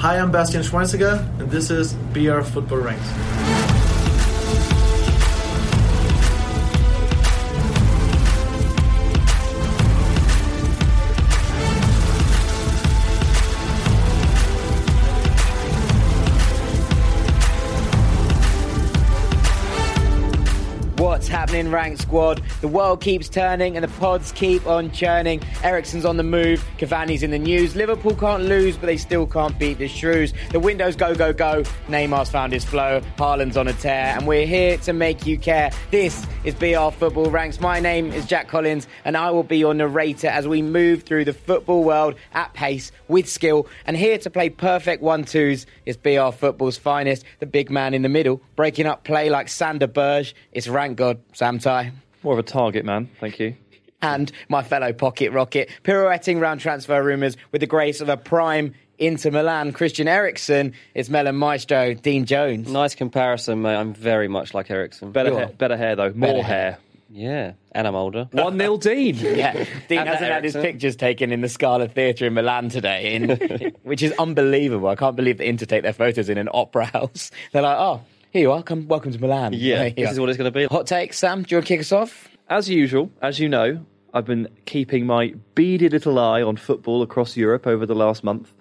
Hi, I'm Bastian Schweinsteiger, and this is BR Football Ranks. What's happening, Rank Squad? The world keeps turning and the pods keep on churning. Eriksen's on the move, Cavani's in the news. Liverpool can't lose, but they still can't beat the Shrews. The windows go, go, go. Neymar's found his flow. Haaland's on a tear, and we're here to make you care. This is BR Football Ranks. My name is Jack Collins, and I will be your narrator as we move through the football world at pace with skill. And here to play perfect one twos is BR Football's finest, the big man in the middle, breaking up play like Sander Berge. It's Rank God, Sam Tighe. More of a target man, thank you. And my fellow pocket rocket, pirouetting round transfer rumours with the grace of a prime Inter Milan Christian Eriksen. It's Melon Maestro, Dean Jones. Nice comparison, mate. I'm very much like Eriksen. Better, You hair, better hair though, more Better hair. hair. Yeah, and I'm older. One 0 Dean. Yeah, Dean And hasn't had his pictures taken in the Scala Theatre in Milan today, in, which is unbelievable. I can't believe that Inter take their photos in an opera house. They're like, oh, here you are, come, welcome to Milan. Yeah, you this are. is what it's going to be. Hot take, Sam. Do you want to kick us off? As usual, as you know, I've been keeping my beady little eye on football across Europe over the last month,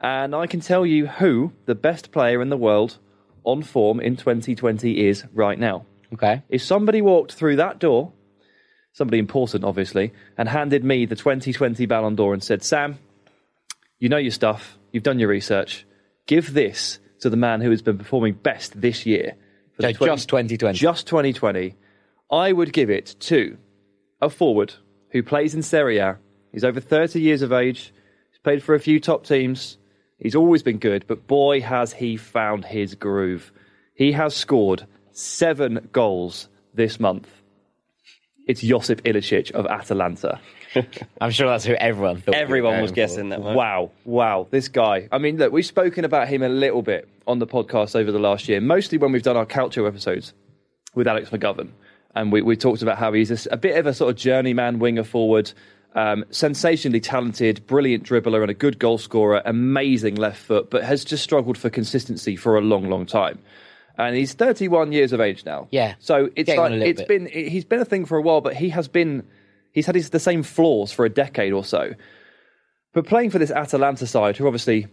and I can tell you who the best player in the world on form in 2020 is right now. Okay. If somebody walked through that door, somebody important, obviously, and handed me the 2020 Ballon d'Or and said, Sam, you know your stuff, you've done your research, give this to the man who has been performing best this year. for So 20 just 2020. Just 2020. I would give it to a forward who plays in Serie A. He's over 30 years of age. He's played for a few top teams. He's always been good, but boy, has he found his groove. He has scored seven goals this month. It's Josip Ilicic of Atalanta. I'm sure that's who everyone thought. Everyone was guessing for. that. Mate. Wow, wow, this guy. I mean, look, we've spoken about him a little bit on the podcast over the last year, mostly when we've done our Calcio episodes with Alex McGovern. And we, we talked about how he's a bit of a sort of journeyman winger forward, um, sensationally talented, brilliant dribbler, and a good goal scorer, amazing left foot, but has just struggled for consistency for a long, long time. And he's 31 years of age now. Yeah. So it's Getting like a little it's bit. been he's been a thing for a while, but he has been he's had his, the same flaws for a decade or so. But playing for this Atalanta side, who are obviously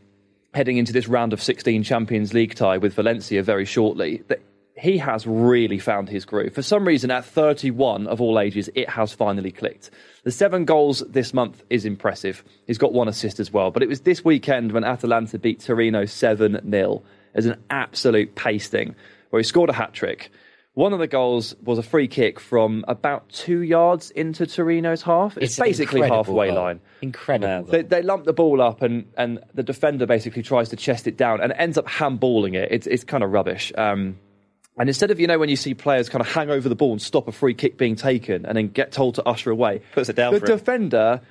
heading into this round of 16 Champions League tie with Valencia very shortly, that he has really found his groove. For some reason, at 31 of all ages, it has finally clicked. The seven goals this month is impressive. He's got one assist as well. But it was this weekend when Atalanta beat Torino 7 0 as an absolute pasting, where he scored a hat trick. One of the goals was a free kick from about two yards into Torino's half. It's, It's basically halfway goal. line. Incredible. They, they lump the ball up, and, and the defender basically tries to chest it down and ends up handballing it. It's, it's kind of rubbish. Um, and instead of, you know, when you see players kind of hang over the ball and stop a free kick being taken and then get told to usher away, Puts it down the for him. defender,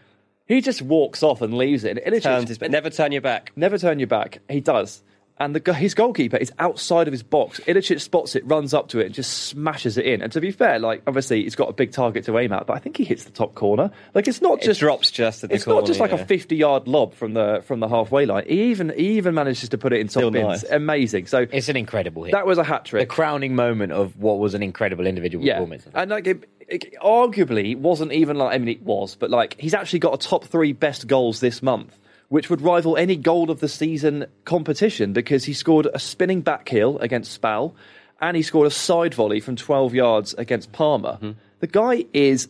he just walks off and leaves it. And Ilicic- Turns his, never turn your back. Never turn your back. He does. And the, his goalkeeper is outside of his box. Ilicic spots it, runs up to it, and just smashes it in. And to be fair, like obviously he's got a big target to aim at, but I think he hits the top corner. Like it's not It just drops just at the it's not just like corner, a 50 yard lob from the from the halfway line. He even he even manages to put it in top Still bins. nice. Amazing. So It's an incredible hit. that was a hat trick. the crowning moment of what was an incredible individual Yeah, performance. and like it, it arguably wasn't even like I mean it was, but like he's actually got a top three best goals this month, which would rival any goal of the season competition because he scored a spinning back heel against Spal, and he scored a side volley from 12 yards against Parma. The guy is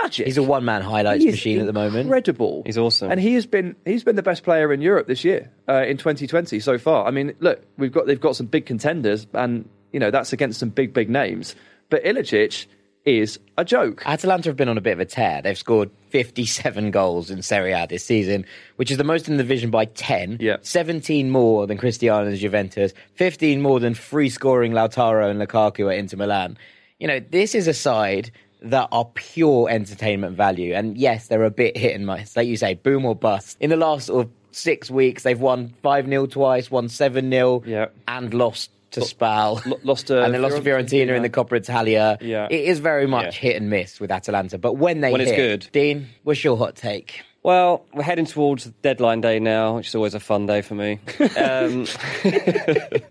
magic. He's a one-man highlights He is machine at the moment. Incredible. He's awesome. and he has been he's been the best player in Europe this year uh, in 2020 so far. I mean, look, we've got they've got some big contenders, and you know that's against some big big names. But Ilicic is a joke. Atalanta have been on a bit of a tear. They've scored 57 goals in Serie A this season, which is the most in the division by 10. Yeah. 17 more than Cristiano's Juventus, 15 more than free scoring Lautaro and Lukaku at Inter Milan. You know, this is a side that are pure entertainment value. And yes, they're a bit hit and miss. Like you say, boom or bust. In the last sort of six weeks, they've won 5 0 twice, won 7 0, Yeah. and lost to Spal. Lo- lost and then lost to Fiorentina in the Coppa Italia. Yeah. It is very much Yeah. hit and miss with Atalanta. But when they When it's good. Dean, what's your hot take? Well, we're heading towards deadline day now, which is always a fun day for me. Um,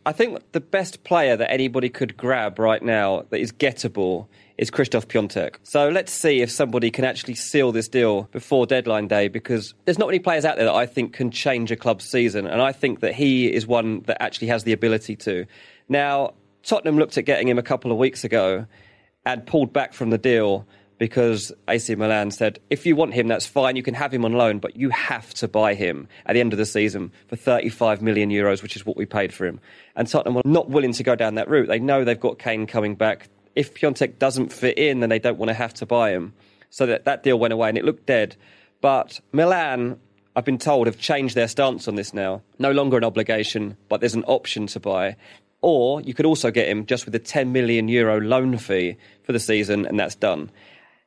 I think the best player that anybody could grab right now that is gettable is Krzysztof Piątek. So let's see if somebody can actually seal this deal before deadline day because there's not many players out there that I think can change a club's season, and I think that he is one that actually has the ability to. Now, Tottenham looked at getting him a couple of weeks ago and pulled back from the deal because AC Milan said, if you want him, that's fine. You can have him on loan, but you have to buy him at the end of the season for 35 million euros, which is what we paid for him. And Tottenham were not willing to go down that route. They know they've got Kane coming back. If Piątek doesn't fit in, then they don't want to have to buy him. So that, that deal went away and it looked dead. But Milan, I've been told, have changed their stance on this now. No longer an obligation, but there's an option to buy. Or you could also get him just with a 10 million euro loan fee for the season, and that's done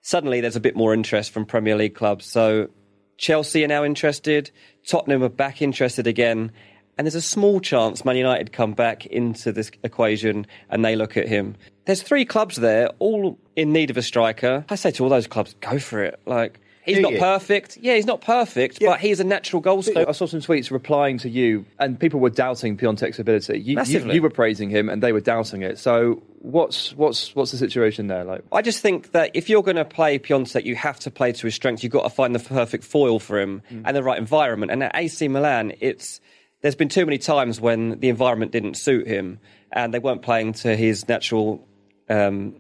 suddenly there's a bit more interest from Premier League clubs. So Chelsea are now interested, Tottenham are back interested again, and there's a small chance Man United come back into this equation and they look at him. There's three clubs there, all in need of a striker. I say to all those clubs, go for it. Like he's Do not you? perfect. Yeah, he's not perfect, but he's a natural goal scorer. I saw some tweets replying to you, and people were doubting Piątek's ability. You, you, Massively. you were praising him, and they were doubting it. So, what's what's what's the situation there? Like, I just think that if you're going to play Piątek, you have to play to his strengths. You've got to find the perfect foil for him hmm. and the right environment. And at AC Milan, it's there's been too many times when the environment didn't suit him and they weren't playing to his natural um,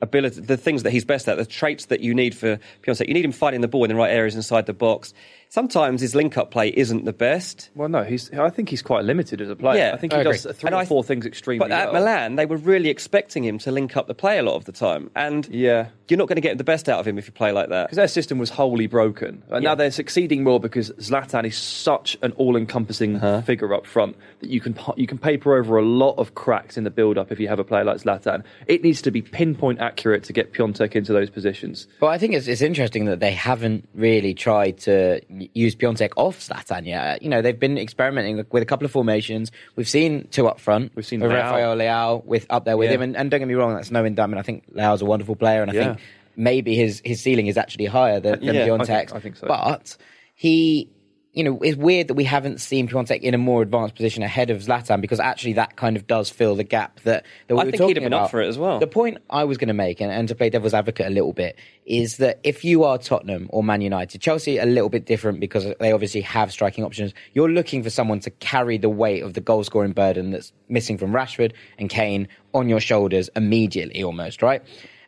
ability, the things that he's best at, the traits that you need for Piątek. You need him finding the ball in the right areas inside the box. Sometimes his link-up play isn't the best. well, no, he's. I think he's quite limited as a player. Yeah, I think I he agree. does three And or I- four things extremely well. But at well. Milan, they were really expecting him to link up the play a lot of the time. And Yeah. You're not going to get the best out of him if you play like that. because their system was wholly broken. And Yeah. now they're succeeding more because Zlatan is such an all-encompassing Uh-huh. figure up front that you can you can paper over a lot of cracks in the build-up if you have a player like Zlatan. It needs to be pinpoint accurate to get Piątek into those positions. But I think it's, it's interesting that they haven't really tried to use Piątek off Zlatan yet. You know, they've been experimenting with a couple of formations. We've seen two up front. We've seen with Leao. Rafael Leao with up there with Yeah. him. And, and don't get me wrong, that's no indictment. I think Leao's a wonderful player, and I Yeah. think maybe his his ceiling is actually higher than, than Yeah, I Piątek's. think- I think so. But he. You know, it's weird that we haven't seen Piątek in a more advanced position ahead of Zlatan because actually that kind of does fill the gap that, that we I were think talking he'd have been up about. for it as well. The point I was going to make, and, and to play devil's advocate a little bit, is that if you are Tottenham or Man United, Chelsea a little bit different because they obviously have striking options. You're looking for someone to carry the weight of the goal scoring burden that's missing from Rashford and Kane on your shoulders immediately, almost right.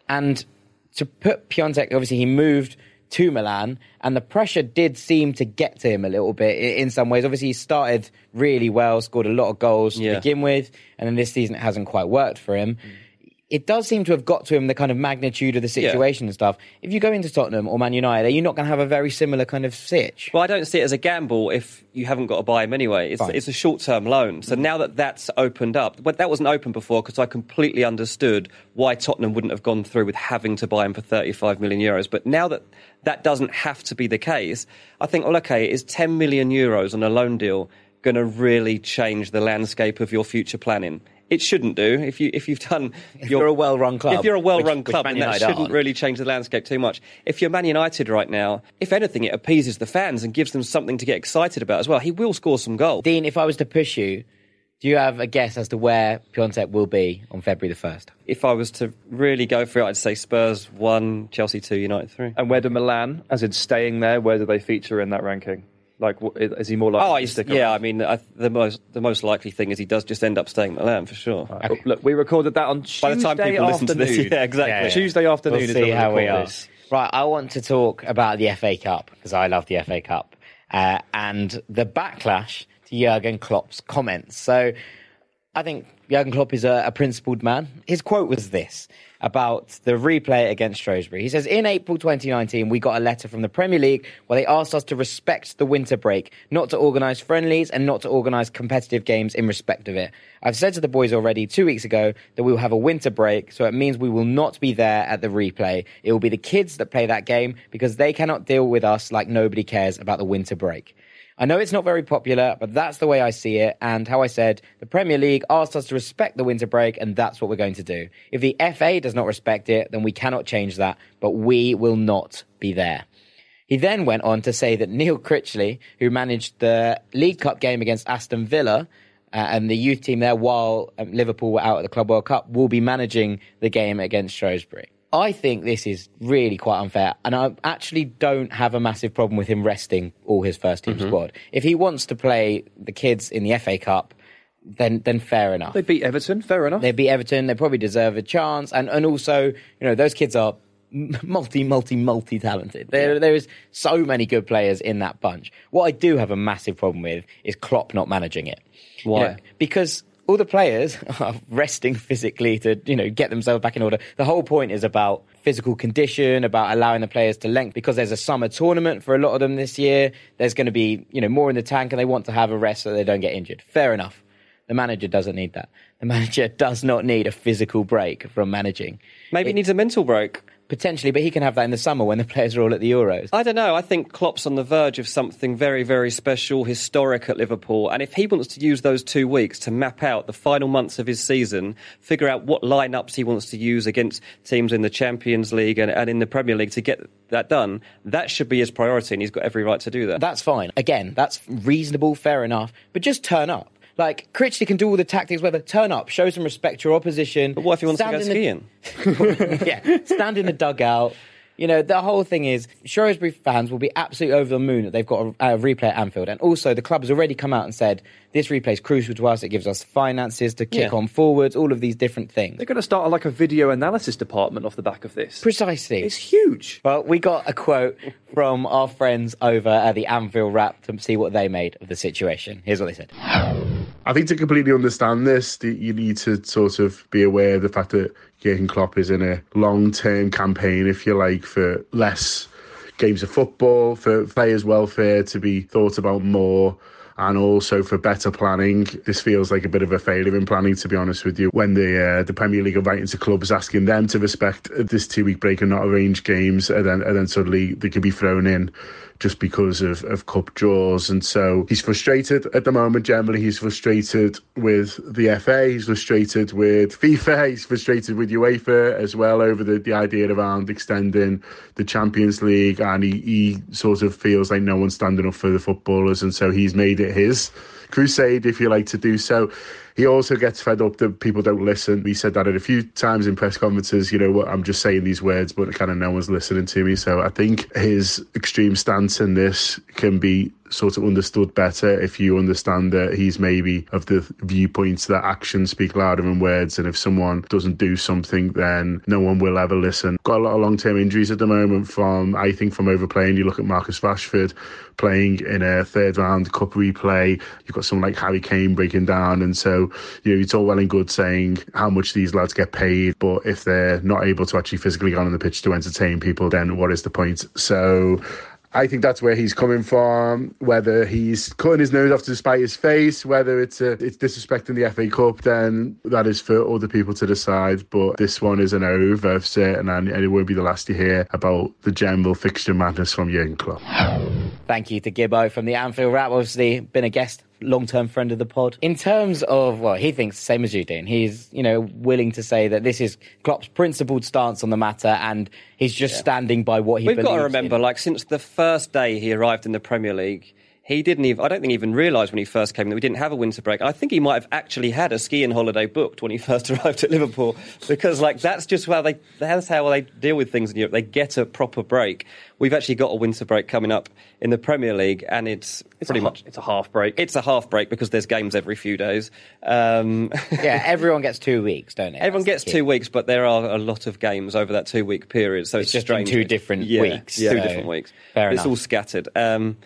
And to put Piątek, obviously he moved to Milan, and the pressure did seem to get to him a little bit in some ways. Obviously, he started really well, scored a lot of goals Yeah. to begin with, and then this season it hasn't quite worked for him. Mm. It does seem to have got to him the kind of magnitude of the situation and stuff. If you go into Tottenham or Man United, are you not going to have a very similar kind of sitch? Well, I don't see it as a gamble if you haven't got to buy him anyway. It's, it's a short term loan. So mm. now that that's opened up, but that wasn't open before because I completely understood why Tottenham wouldn't have gone through with having to buy him for 35 million euros. But now that that doesn't have to be the case, I think, well, okay, is 10 million euros on a loan deal going to really change the landscape of your future planning? It shouldn't do. If you if you've done If you're a well-run club, if you're a well-run which- which club, Man then that United shouldn't aren't. really change the landscape too much. If you're Man United right now, if anything, it appeases the fans and gives them something to get excited about as well. He will score some goals. Dean, if I was to push you, do you have a guess as to where Piątek will be on February the 1st? If I was to really go for it, I'd say Spurs one, Chelsea two, United three. And where do Milan, as in staying there, where do they feature in that ranking? Like, is he more likely Oh, to he's, stick yeah. I mean, I, the most the most likely thing is he does just end up staying at Milan for sure. Right, Look, we recorded that on Tuesday By the time people listen to this, afternoon. yeah, exactly. Yeah, yeah. Tuesday afternoon We'll is see when we how we are. this. Right, I want to talk about the FA Cup because I love the FA Cup uh, and the backlash to Jurgen Klopp's comments. So I think Jurgen Klopp is a, a principled man. His quote was this about the replay against Shrewsbury. He says, In April 2019, we got a letter from the Premier League where they asked us to respect the winter break, not to organise friendlies and not to organise competitive games in respect of it. I've said to the boys already two weeks ago that we will have a winter break, so it means we will not be there at the replay. It will be the kids that play that game because they cannot deal with us like nobody cares about the winter break. I know it's not very popular, but that's the way I see it. And how I said, the Premier League asked us to respect the winter break, and that's what we're going to do. If the FA does not respect it, then we cannot change that, but we will not be there. He then went on to say that Neil Critchley, who managed the League Cup game against Aston Villa uh, and the youth team there while um, Liverpool were out at the Club World Cup, will be managing the game against Shrewsbury. I think this is really quite unfair, and I actually don't have a massive problem with him resting all his first team mm-hmm. squad. If he wants to play the kids in the FA Cup, then then fair enough. They beat Everton, fair enough. They beat Everton. They probably deserve a chance. And and also, you know, those kids are multi, multi, multi talented. There there is so many good players in that bunch. What I do have a massive problem with is Klopp not managing it. You Why? know, because all the players are resting physically to you know get themselves back in order. The whole point is about physical condition, about allowing the players to length. Because there's a summer tournament for a lot of them this year. There's going to be you know more in the tank, and they want to have a rest so they don't get injured. Fair enough. The manager doesn't need that. The manager does not need a physical break from managing. Maybe It- he needs a mental break. Potentially, but he can have that in the summer when the players are all at the Euros. I don't know. I think Klopp's on the verge of something very, very special, historic at Liverpool. And if he wants to use those two weeks to map out the final months of his season, figure out what lineups he wants to use against teams in the Champions League and, and in the Premier League to get that done, that should be his priority, and he's got every right to do that. That's fine. Again, that's reasonable, fair enough. But just turn up. Like Critchley can do all the tactics, whether turn up, show some respect to your opposition. but what if he wants to go in the- skiing? yeah, stand in the dugout. You know, the whole thing is Shrewsbury fans will be absolutely over the moon that they've got a, a replay at Anfield. And also, the club has already come out and said this replay is crucial to us. It gives us finances to kick Yeah. on forwards, all of these different things. They're going to start like a video analysis department off the back of this. Precisely. It's huge. Well, we got a quote from our friends over at the Anfield Wrap to see what they made of the situation. Here's what they said. I think to completely understand this, you need to sort of be aware of the fact that Jurgen Klopp is in a long-term campaign, if you like, for less games of football, for players' welfare to be thought about more, and also for better planning. This feels like a bit of a failure in planning, to be honest with you. When the uh, the Premier League are writing to clubs asking them to respect this two-week break and not arrange games, and then and then suddenly they can be thrown in just because of, of cup draws. And so he's frustrated at the moment. Generally, he's frustrated with the FA, he's frustrated with FIFA, he's frustrated with UEFA as well over the, the idea around extending the Champions League. And he, he sort of feels like no one's standing up for the footballers. And so he's made it his crusade, if you like, to do so. He also gets fed up that people don't listen. He said that a few times in press conferences. You know, what I'm just saying these words, but kind of no one's listening to me. So I think his extreme stance in this can be sort of understood better if you understand that he's maybe of the viewpoints that actions speak louder than words. And if someone doesn't do something, then no one will ever listen. Got a lot of long term injuries at the moment from, I think, from overplaying. You look at Marcus Rashford playing in a third round cup replay. You've got someone like Harry Kane breaking down. And so, you know, it's all well and good saying how much these lads get paid, but if they're not able to actually physically go on the pitch to entertain people, then what is the point? So, I think that's where he's coming from. Whether he's cutting his nose off to spite his face, whether it's a, it's disrespecting the FA Cup, then that is for other people to decide. But this one is an over of certain, and, it won't be the last you hear about the general fixture madness from Jurgen Klopp. Thank you to Gibbo from the Anfield Wrap. Obviously, been a guest, long term friend of the pod. In terms of, well, he thinks the same as you, Dean. He's, you know, willing to say that this is Klopp's principled stance on the matter and he's just standing by what he We've believes got to remember, in. like, since the first day he arrived in the Premier League, he didn't even, I don't think he even realised when he first came that we didn't have a winter break. I think he might have actually had a skiing holiday booked when he first arrived at Liverpool because, like, that's just how they, that's how they deal with things in Europe. They get a proper break. We've actually got a winter break coming up in the Premier League and it's, It's pretty a, much, It's a half break. it's a half break because there's games every few days. Um, yeah, everyone gets two weeks, don't they? Everyone That's gets the two weeks, but there are a lot of games over that two week period. So it's, It's just in strange. two different Yeah, weeks, Yeah, two so- different weeks. Fair it's enough. all scattered. Um,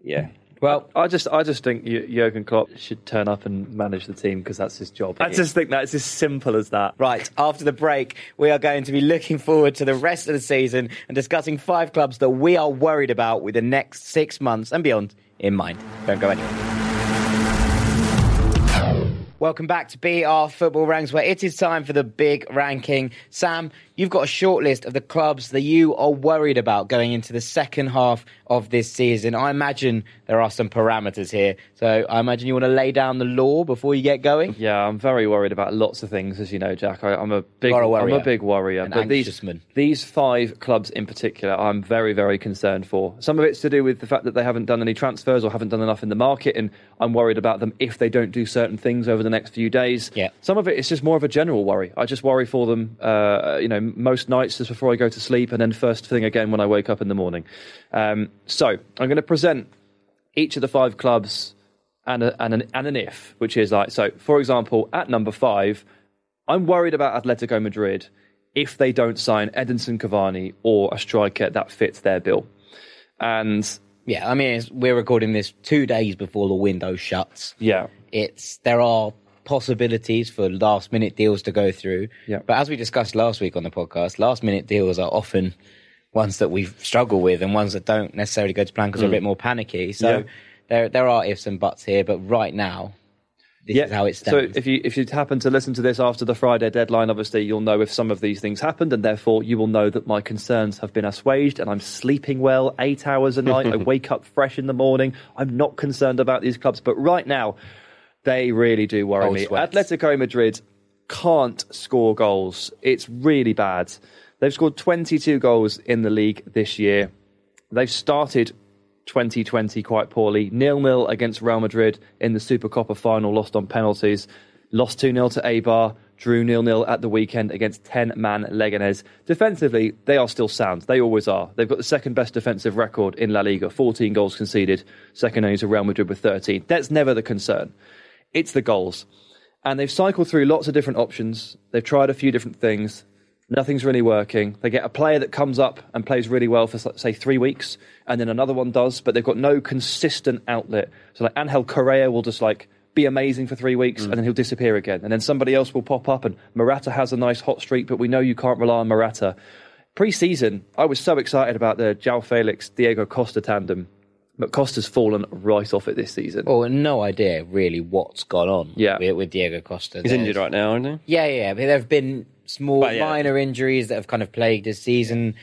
yeah. Well, I just, I just think Ju- Jurgen Klopp should turn up and manage the team because that's his job. I just think that it's as simple as that. Right, after the break, we are going to be looking forward to the rest of the season and discussing five clubs that we are worried about with the next six months and beyond in mind. Don't go anywhere. Welcome back to BR Football Ranks, where it is time for the big ranking. Sam, you've got a short list of the clubs that you are worried about going into the second half of this season. I imagine there are some parameters here. So I imagine you want to lay down the law before you get going. Yeah, I'm very worried about lots of things, as you know, Jack. I, I'm a big, You are a I'm a big worrier. An but these, man. these five clubs in particular, I'm very, very concerned for. Some of it's to do with the fact that they haven't done any transfers or haven't done enough in the market, and I'm worried about them if they don't do certain things over the next few days. Yeah. Some of it is just more of a general worry. I just worry for them, uh, you know, most nights just before I go to sleep, and then first thing again when I wake up in the morning. Um, so I'm going to present each of the five clubs and, a, and, an, and an if, which is like, so for example, at number five, I'm worried about Atletico Madrid if they don't sign Edinson Cavani or a striker that fits their bill. And Yeah, I mean, it's, we're recording this two days before the window shuts. yeah, It's there are possibilities for last minute deals to go through. Yeah. But as we discussed last week on the podcast, last minute deals are often ones that we struggle with and ones that don't necessarily go to plan because they're a bit more panicky. So Mm. Yeah. there there are ifs and buts here, but right now, this is how it So if you if you happen to listen to this after the Friday deadline, obviously you'll know if some of these things happened, and therefore you will know that my concerns have been assuaged, and I'm sleeping well, eight hours a night. I wake up fresh in the morning. I'm not concerned about these clubs, but right now they really do worry me. sweats. Atletico Madrid can't score goals. It's really bad. They've scored 22 goals in the league this year. They've started 2020 quite poorly. Nil nil against Real Madrid in the Super Copa final, lost on penalties. Lost 2 0 to Eibar, drew nil nil at the weekend against 10 man Leganés. Defensively, they are still sound. They always are. They've got the second best defensive record in La Liga 14 goals conceded, second only to Real Madrid with 13. That's never the concern. It's the goals. And they've cycled through lots of different options. They've tried a few different things. Nothing's really working. They get a player that comes up and plays really well for, say, three weeks, and then another one does, but they've got no consistent outlet. So, like, Angel Correa will just, like, be amazing for three weeks, mm. and then he'll disappear again. And then somebody else will pop up, and Morata has a nice hot streak, but we know you can't rely on Morata. Pre season, I was so excited about the João Felix Diego Costa tandem, but Costa's fallen right off it this season. well, no idea really what's gone on Yeah. with, with Diego Costa. He's There's- injured right now, isn't he? Yeah, yeah. But there have been small, But, yeah. minor injuries that have kind of plagued his season.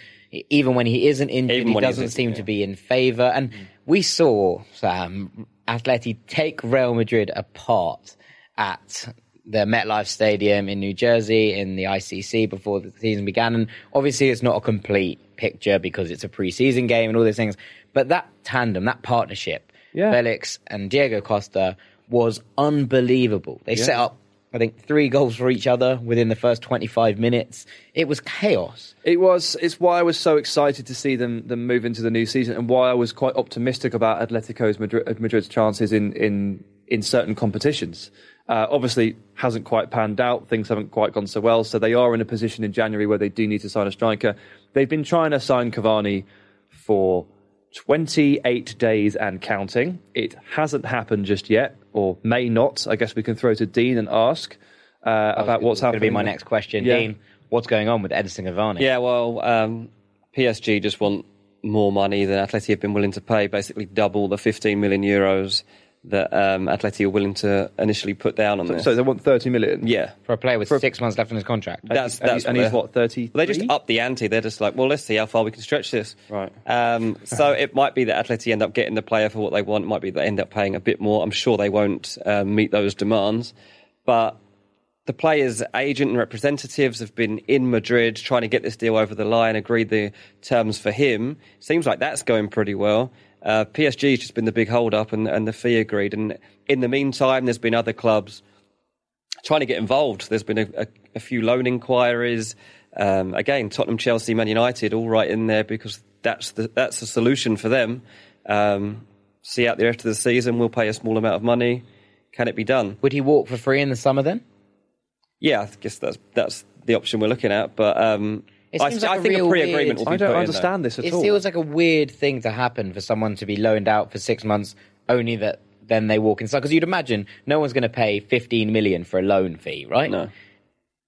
Even when he isn't injured, Even he when he doesn't isn't, seem yeah. to be in favour. And we saw Sam Atleti take Real Madrid apart at the MetLife Stadium in New Jersey in the ICC before the season began. And obviously, it's not a complete picture because it's a preseason game and all those things. But that tandem, that partnership, Yeah. Felix and Diego Costa was unbelievable. They set up, I think, three goals for each other within the first 25 minutes. It was chaos. It was. It's why I was so excited to see them them move into the new season, and why I was quite optimistic about Atletico's Madrid, Madrid's chances in in in certain competitions. Uh, obviously, hasn't quite panned out. Things haven't quite gone so well, so they are in a position in January where they do need to sign a striker. They've been trying to sign Cavani for 28 days and counting. It hasn't happened just yet, or may not. I guess we can throw to Dean and ask uh, about what's going to happening. be my next question. Yeah. Dean, what's going on with Edinson Cavani? Yeah, well, um, PSG just want more money than Atleti have been willing to pay, basically double the 15 million euros that um, Atleti are willing to initially put down on this. So they want 30 million. yeah, For a player with six months left on his contract. that's and, that's and he's what 30 Well, they just up the ante. They're just like, well, let's see how far we can stretch this. Right. Um, so it might be that Atleti end up getting the player for what they want. It might be they end up paying a bit more. I'm sure they won't um, meet those demands. But the players' agent and representatives have been in Madrid trying to get this deal over the line, agreed the terms for him. Seems like that's going pretty well. Uh, PSG's just been the big hold up and, and the fee agreed. And in the meantime, there's been other clubs trying to get involved. There's been a, a, a few loan inquiries. Um, again, Tottenham, Chelsea, Man United, all right in there because that's the that's the solution for them. Um, see out the rest of the season. We'll pay a small amount of money. Can it be done? Would he walk for free in the summer then? Yeah, I guess that's that's the option we're looking at. But um, It I, seems I like a think a real pre-agreement weird- will be I don't put in understand this at It all. feels like a weird thing to happen for someone to be loaned out for six months, only that then they walk inside. Because you'd imagine no one's going to pay 15 million for a loan fee, right? No.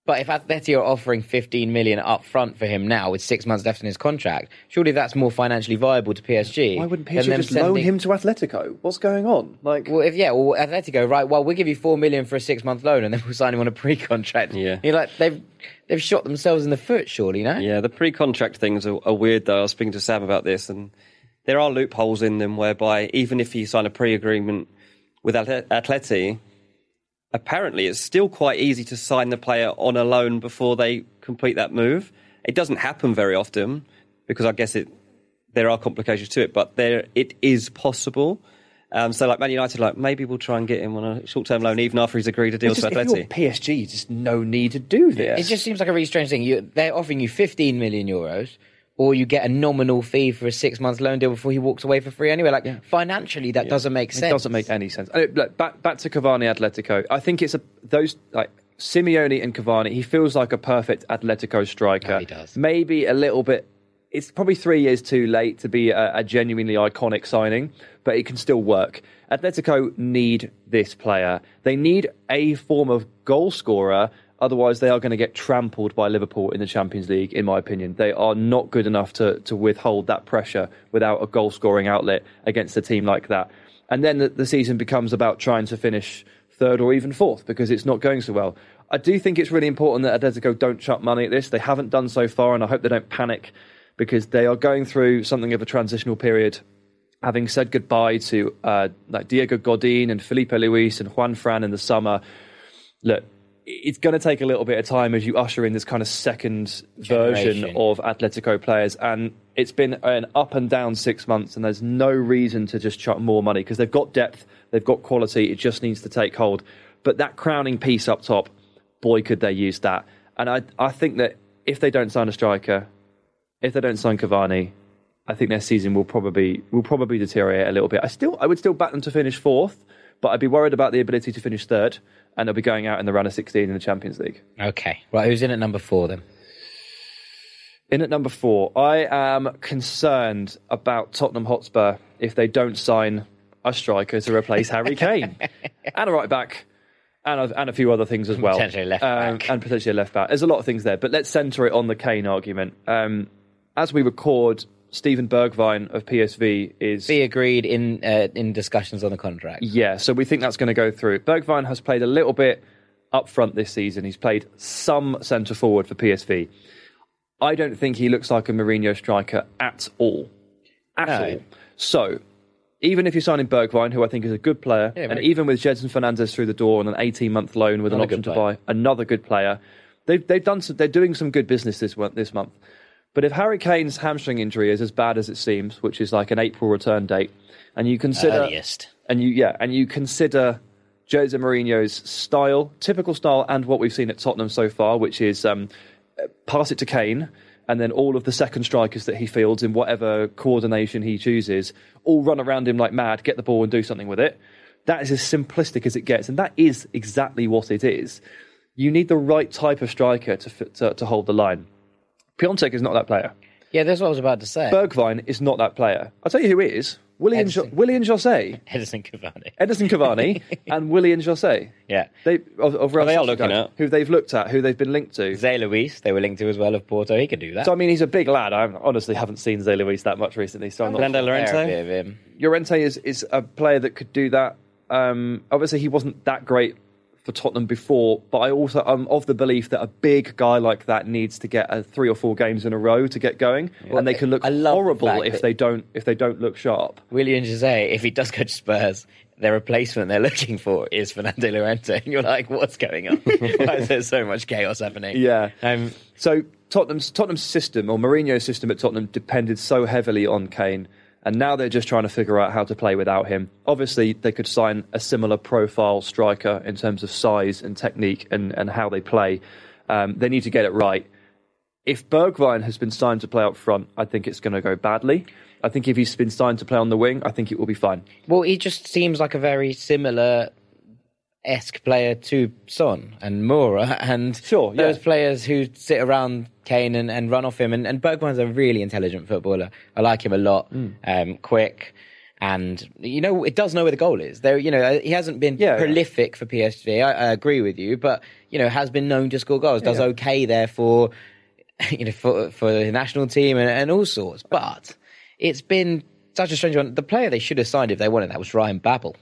But if Atleti are offering 15 million up front for him now with six months left in his contract, surely that's more financially viable to PSG. Why wouldn't than PSG them just loan him to Atletico? What's going on? Like, Well, if yeah, well, Atletico, right? Well, we'll give you four million for a six-month loan, and then we'll sign him on a pre-contract. Yeah. you're like they've they've shot themselves in the foot, surely, no? Yeah, the pre-contract things are, are weird though. I was speaking to Sam about this, and there are loopholes in them whereby even if you sign a pre-agreement with Atle- Atleti, apparently it's still quite easy to sign the player on a loan before they complete that move. It doesn't happen very often because I guess it there are complications to it, but there it is possible. Um, so, like Man United, like maybe we'll try and get him on a short-term loan even after he's agreed a deal it's to just, if you're Atleti. PSG, just no need to do this. It just seems like a really strange thing. You, they're offering you 15 million euros, or you get a nominal fee for a six-month loan deal before he walks away for free anyway. Like financially, that doesn't make sense. It doesn't make any sense. It- look, back back to Cavani Atletico. I think it's a those like Simeone and Cavani. He feels like a perfect Atletico striker. Oh, he does. Maybe a little bit. It's probably three years too late to be a, a genuinely iconic signing, but it can still work. Atletico need this player. They need a form of goal scorer. Otherwise, they are going to get trampled by Liverpool in the Champions League, in my opinion. They are not good enough to, to withhold that pressure without a goal scoring outlet against a team like that. And then the, the season becomes about trying to finish third or even fourth because it's not going so well. I do think it's really important that Atletico don't chuck money at this. They haven't done so far, and I hope they don't panic because they are going through something of a transitional period having said goodbye to uh, like Diego Godin and Filipe Luis and Juan Fran in the summer, look, it's going to take a little bit of time as you usher in this kind of second version of Atletico players. And it's been an up and down six months, and there's no reason to just chuck more money because they've got depth, they've got quality, it just needs to take hold. But that crowning piece up top, boy, could they use that. And I, I think that if they don't sign a striker, if they don't sign Cavani, I think their season will probably will probably deteriorate a little bit. I still I would still back them to finish fourth, but I'd be worried about the ability to finish third, and they'll be going out in the round of sixteen in the Champions League. Okay, right. Who's in at number four then? In at number four, I am concerned about Tottenham Hotspur if they don't sign a striker to replace Harry Kane and a right back. And a, and a few other things as well. Potentially left Um, back. and potentially a left back. There's a lot of things there, but let's centre it on the Kane argument. Um, as we record, Steven Bergwijn of PSV is Be agreed in uh, in discussions on the contract. Yeah, so we think that's going to go through. Bergwijn has played a little bit up front this season. He's played some centre forward for PSV. I don't think he looks like a Mourinho striker at all. At No. all. So, even if you're signing Bergwijn, who I think is a good player, Yeah, and even with Gedson Fernandes through the door on an 18 month loan with an option to buy another good player, they've, they've done some, they're doing some good business this, this month. But if Harry Kane's hamstring injury is as bad as it seems, which is like an April return date, and you consider Earliest. and you yeah, and you consider Jose Mourinho's style, typical style, and what we've seen at Tottenham so far, which is um, pass it to Kane, and then all of the second strikers that he fields in whatever coordination he chooses, all run around him like mad, get the ball and do something with it. That is as simplistic as it gets, and that is exactly what it is. You need the right type of striker to to, to hold the line. Piątek is not that player. Yeah, that's what I was about to say. Bergwijn is not that player. I'll tell you who is. William, jo- Edinson. Willian Jose. Edinson Cavani. Edinson Cavani and Willian Jose. Yeah. They of, of Real they are looking at. who they've looked at, who they've been linked to. Zé Luis, they were linked to as well of Porto. He could do that. So I mean, he's a big lad. I honestly haven't seen Zé Luis that much recently, so I'm not. Fernando Fair Llorente? of him. Llorente is is a player that could do that. Um, obviously, he wasn't that great for Tottenham before, but I also am of the belief that a big guy like that needs to get uh, three or four games in a row to get going, and they can look love the horrible if they don't if they don't look sharp. Willian Jose, if he does go to Spurs, their replacement they're looking for is Fernando Llorente. And you're like, what's going on? Why is there so much chaos happening? Yeah. Um, So Tottenham's Tottenham's system or Mourinho's system at Tottenham depended so heavily on Kane, and now they're just trying to figure out how to play without him. Obviously, they could sign a similar profile striker in terms of size and technique and, and how they play. Um, they need to get it right. If Bergwijn has been signed to play up front, I think it's going to go badly. I think if he's been signed to play on the wing, I think it will be fine. well, he just seems like a very similar esque player to Son and Moura and Sure, yeah. those players who sit around Kane and, and run off him. And, and Bergwijn's a really intelligent footballer. I like him a lot. Mm. Um, quick. And you know, it does know where the goal is. There, you know, he hasn't been Yeah, yeah. prolific for PSG. I, I agree with you, but you know, has been known to score goals. Does Yeah. okay there for you know for for the national team and, and all sorts. But it's been such a strange one. The player they should have signed if they wanted that was Ryan Babel.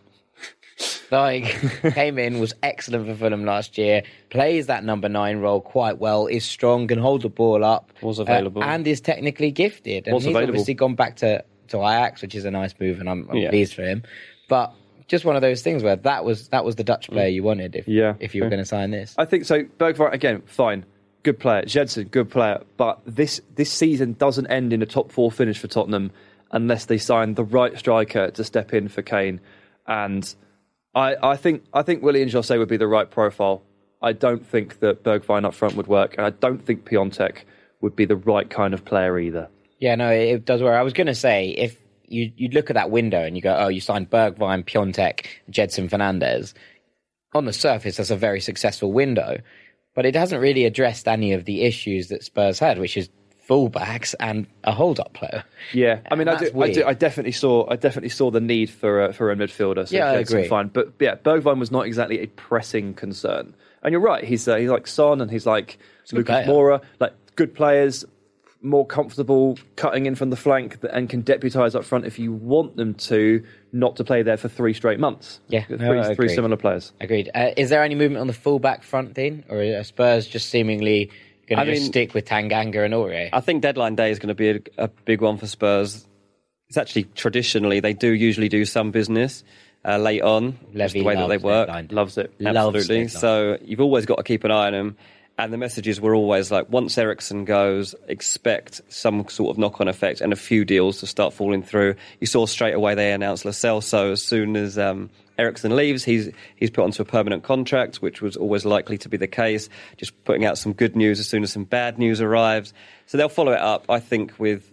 Like came in, was excellent for Fulham last year. Plays that number nine role quite well. Is strong, can hold the ball up. Was uh, available. and is technically gifted. And Was he's available. obviously gone back to to Ajax, which is a nice move, and I'm, I'm Yeah. pleased for him. But just one of those things where that was that was the Dutch player you wanted. If Yeah. if you were going to sign this, I think so. Bergwijn again, fine, good player. Gedson, good player. But this this season doesn't end in a top four finish for Tottenham unless they sign the right striker to step in for Kane. And I, I think I think Willian Jose would be the right profile. I don't think that Bergwijn up front would work, and I don't think Piątek would be the right kind of player either. Yeah, no, it, does work. I was going to say if you you look at that window and you go, oh, you signed Bergwijn, Piątek, Gedson Fernandes. On the surface, that's a very successful window, but it hasn't really addressed any of the issues that Spurs had, which is fullbacks and a hold-up player. Yeah, I mean, I do, I do. I definitely saw. I definitely saw the need for a, for a midfielder. So Yeah, I agree. Fine, but yeah, Bergwijn was not exactly a pressing concern. And you're right. He's uh, he's like Son, and he's like Lucas player. Moura, like good players, more comfortable cutting in from the flank, and can deputise up front if you want them to, not to play there for three straight months. Yeah, three, no, three similar players. Agreed. Uh, is there any movement on the fullback front, Dean, or are Spurs just seemingly going I to just mean- stick with Tanganga and Aurier? I think deadline day is going to be a, a big one for Spurs. It's actually traditionally they do usually do some business uh, late on, just Levy the way that they work. Loves it. Loves Absolutely. deadline. So you've always got to keep an eye on them. And the messages were always like, once Eriksen goes, expect some sort of knock-on effect and a few deals to start falling through. You saw straight away they announced Lo Celso as soon as um, Eriksen leaves, he's he's put onto a permanent contract, which was always likely to be the case. Just putting out some good news as soon as some bad news arrives. So they'll follow it up, I think, with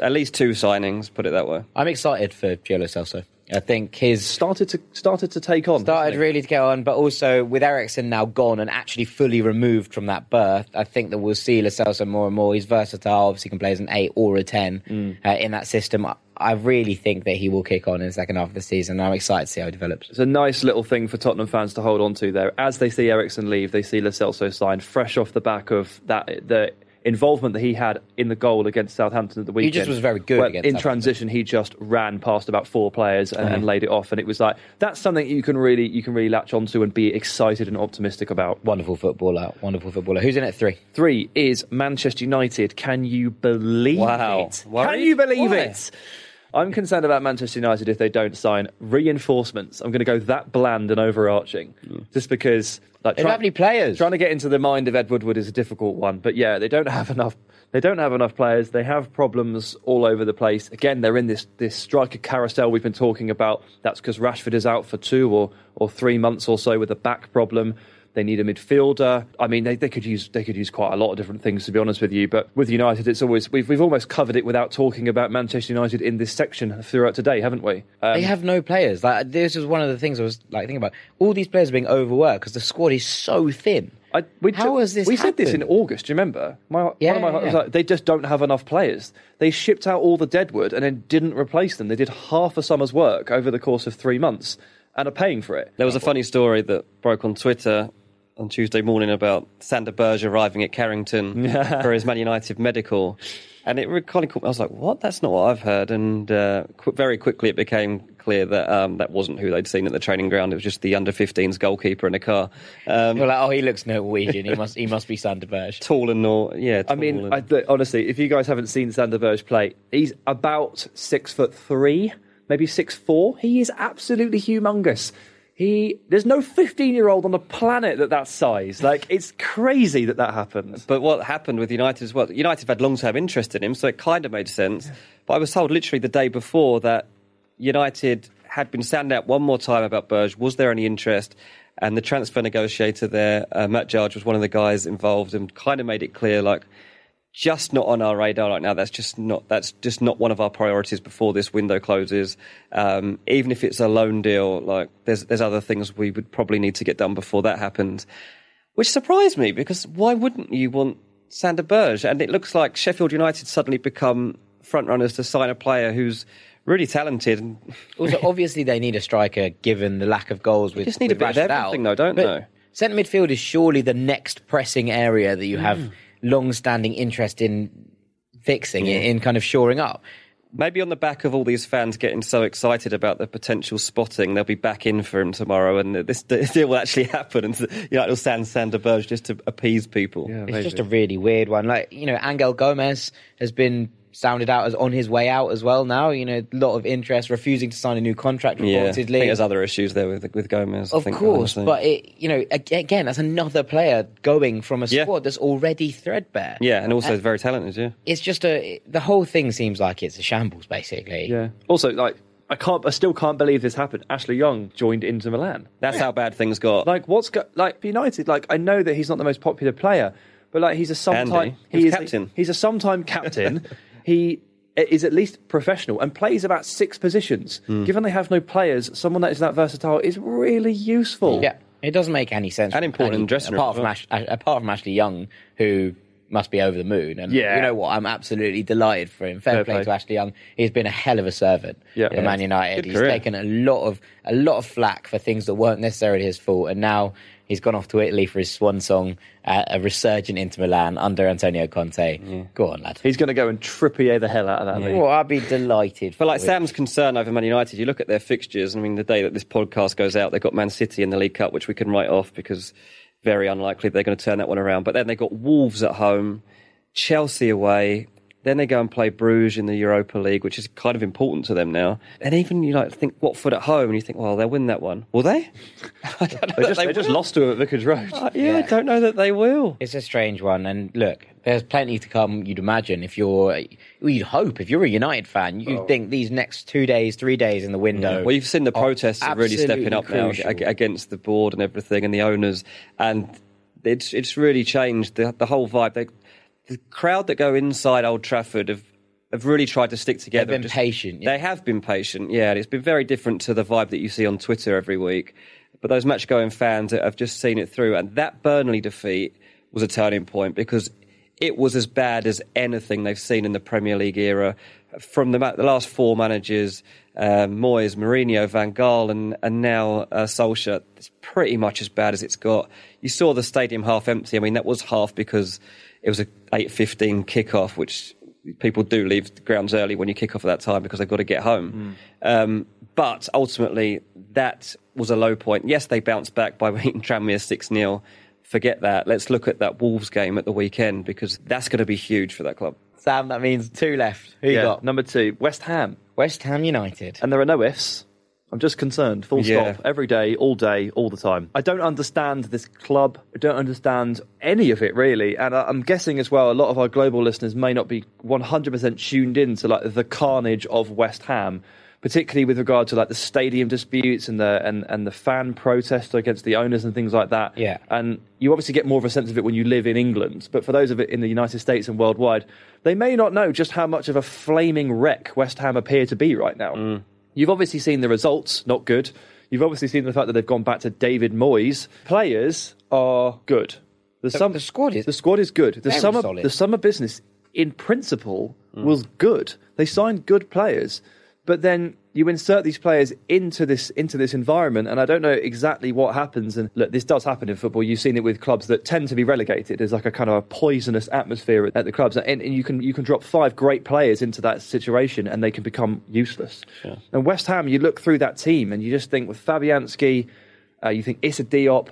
at least two signings. Put it that way. I'm excited for Gio Lo Celso. I think his Started to started to take on. started really to get on, but also with Eriksen now gone and actually fully removed from that berth, I think that we'll see Celso more and more. He's versatile, obviously can play as an eight or a ten Mm. uh, in that system. I, really think that he will kick on in the second half of the season. I'm excited to see how he develops. It's a nice little thing for Tottenham fans to hold on to there. As they see Eriksen leave, they see Lo Celso sign fresh off the back of that the involvement that he had in the goal against Southampton at the weekend. He just was very good against in transition, he just ran past about four players and, and laid it off, and it was like that's something you can really you can really latch onto and be excited and optimistic about. Wonderful footballer, wonderful footballer. Who's in at three? Three is Manchester United. Can you believe Wow. it? Worried? Can you believe Why? it? I'm concerned about Manchester United if they don't sign reinforcements. I'm going to go that bland and overarching, mm. just because like They try- don't have any players. Trying to get into the mind of Ed Woodward is a difficult one, but yeah, they don't have enough. They don't have enough players. They have problems all over the place. Again, they're in this this striker carousel we've been talking about. That's because Rashford is out for two or or three months or so with a back problem. They need a midfielder. I mean, they, they could use they could use quite a lot of different things to be honest with you. But with United, it's always we've we've almost covered it without talking about Manchester United in this section throughout today, haven't we? Um, They have no players. Like this is one of the things I was like thinking about. All these players are being overworked because the squad is so thin. I, we How has this We said this in? August. Do you remember? My, Yeah, one of my, yeah, was yeah. like, they just don't have enough players. They shipped out all the deadwood and then didn't replace them. They did half a summer's work over the course of three months and are paying for it. There was a funny story that broke on Twitter on Tuesday morning about Sander Berge arriving at Carrington for his Man United medical. And it really kind of caught me. I was like, what? That's not what I've heard. And uh, qu- very quickly it became clear that um, that wasn't who they'd seen at the training ground. It was just the under 15s goalkeeper in a car. Um, You're like, oh, he looks Norwegian. He must, he must be Sander Berge. tall and all, yeah. I mean, and- I, th- honestly, if you guys haven't seen Sander Berge play, he's about six foot three, maybe six four. He is absolutely humongous. He there's no 15 year old on the planet that that size. Like it's crazy that that happens. But what happened with United as well? United had long term interest in him, so it kind of made sense. But I was told literally the day before that United had been sounding out one more time about Berge. Was there any interest? And the transfer negotiator there, uh, Matt Judge, was one of the guys involved and kind of made it clear, like, just not on our radar right now. That's just not. That's just not one of our priorities before this window closes. Um, even if it's a loan deal, like there's there's other things we would probably need to get done before that happens which surprised me because why wouldn't you want Sander Berge? And it looks like Sheffield United suddenly become front runners to sign a player who's really talented. And Also, obviously, they need a striker given the lack of goals. With just need a with bit of Rashford everything out. though, don't But they? Centre midfield is surely the next pressing area that you have Mm. Long-standing interest in fixing, it, in kind of shoring up. Maybe on the back of all these fans getting so excited about the potential spotting, they'll be back in for him tomorrow, and this deal will actually happen. And you know, it'll stand Sander Berge just to appease people. It's just a really weird one. Like you know, Angel Gomes has been sounded out as on his way out as well. Now you know, a lot of interest, refusing to sign a new contract. Yeah, I think Reportedly, there's other issues there with with Gomes. I Of think, course, honestly. but it, you know, again, that's another player going from a Yeah. squad that's already threadbare. yeah, and also uh, very talented. Yeah, it's just a the whole thing seems like it's a shambles, basically. Yeah. Also, like, I can't, I still can't believe this happened. Ashley Young joined Inter Milan. that's how bad things got. Like, what's go- like United? Like, I know that he's not the most popular player, but like, he's a sometime Andy, he was is captain. he's a sometime captain. he is at least professional and plays about six positions. Hmm. Given they have no players, someone that is that versatile is really useful. Yeah, it doesn't make any sense. And important in any- dressing apart as from Ash, Ash- apart from Ashley Young, who must be over the moon. And Yeah. you know what? I'm absolutely delighted for him. Fair, Fair play, play. to Ashley Young. He's been a hell of a servant Yeah. for Man United. Good He's career. taken a lot of a lot of flack for things that weren't necessarily his fault, and now. He's gone off to Italy for his swan song, uh, a resurgent Inter Milan under Antonio Conte. Go on, lad. He's going to go and Trippier the hell out of that. league. Well, I'd be delighted. But like. Sam's concern over Man United, you look at their fixtures. I mean, the day that this podcast goes out, they've got Man City in the League Cup, which we can write off because very unlikely they're going to turn that one around. But then they've got Wolves at home, Chelsea away. Then they go and play Bruges in the Europa League, which is kind of important to them now. And even you like think Watford at home, and you think, well, they'll win that one. Will they? I don't know They that just, they just will. lost to him at Vicarage Road. Uh, yeah, I don't know that they will. It's a strange one, and look, there's plenty to come. You'd imagine if you're, well, you'd hope if you're a United fan, you'd think these next two days, three days in the window. Well, you've seen the protests are really stepping up absolutely now against the board and everything and the owners, and it's it's really changed the the whole vibe. They, the crowd that go inside Old Trafford have have really tried to stick together. been Just- patient, yeah. They have been patient, yeah. And it's been very different to the vibe that you see on Twitter every week. But those match going fans have just seen it through, and that Burnley defeat was a turning point because it was as bad as anything they've seen in the Premier League era. From the, the last four managers, um, Moyes, Mourinho, Van Gaal, and, and now uh, Solskjaer, it's pretty much as bad as it's got. You saw the stadium half empty. I mean, that was half because it was a 8.15 kickoff, which people do leave the grounds early when you kick off at that time because they've got to get home. Um, but ultimately, that was a low point. Yes, they bounced back by beating Tranmere 6 0. Forget that. Let's look at that Wolves game at the weekend because that's going to be huge for that club. Sam, that means two left. Who you Yeah. got? Number two, West Ham. West Ham United. And there are no ifs. I'm just concerned. Full Yeah. stop. Every day, all day, all the time. I don't understand this club. I don't understand any of it really. And I'm guessing as well, a lot of our global listeners may not be 100% tuned in to like the carnage of West Ham, particularly with regard to like the stadium disputes and the and, and the fan protest against the owners and things like that. Yeah. And you obviously get more of a sense of it when you live in England. But for those of it in the United States and worldwide, they may not know just how much of a flaming wreck West Ham appear to be right now. Mm. You've obviously seen the results, not good. You've obviously seen the fact that they've gone back to David Moyes. Players are good. The, the squad is the squad is good. The summer solid. the summer business in principle hmm. was good. They signed good players, but then you insert these players into this into this environment, and I don't know exactly what happens. And look, this does happen in football. You've seen it with clubs that tend to be relegated. There's like a kind of a poisonous atmosphere at, at the clubs, and, and you can you can drop five great players into that situation, and they can become useless. And West Ham, you look through that team, and you just think with Fabianski, uh, you think Issa Diop,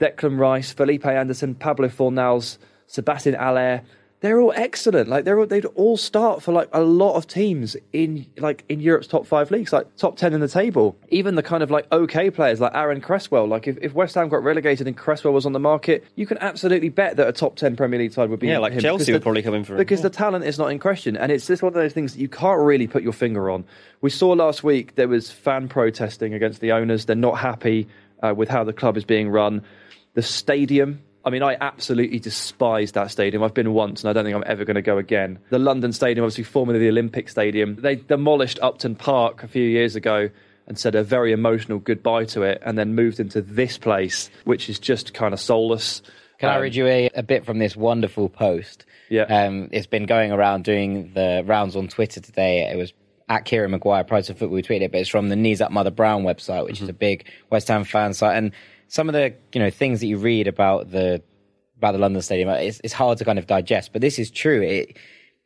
Declan Rice, Felipe Anderson, Pablo Fornals, Sebastien Haller. They're all excellent. Like they're all, they'd all start for like a lot of teams in like in Europe's top five leagues, like top ten in the table. Even the kind of like okay players like Aaron Cresswell. Like if, if West Ham got relegated and Cresswell was on the market, you can absolutely bet that a top ten Premier League side would be Yeah, like him Chelsea would the- probably come in for him. because the talent is not in question, and it's just one of those things that you can't really put your finger on. We saw last week there was fan protesting against the owners. They're not happy uh, with how the club is being run. The stadium. I mean, I absolutely despise that stadium. I've been once, and I don't think I'm ever going to go again. The London Stadium, obviously formerly the Olympic Stadium, they demolished Upton Park a few years ago and said a very emotional goodbye to it, and then moved into this place, which is just kind of soulless. Can I Um, read you a, a bit from this wonderful post? Yeah. Um, it's been going around doing the rounds on Twitter today. It was at Kieran Maguire, Price of Football, we tweeted it, but it's from the Knees Up Mother Brown website, which is a big West Ham fan site. And some of the you know things that you read about the about the London Stadium, uh, it's, it's hard to kind of digest. But this is true. It,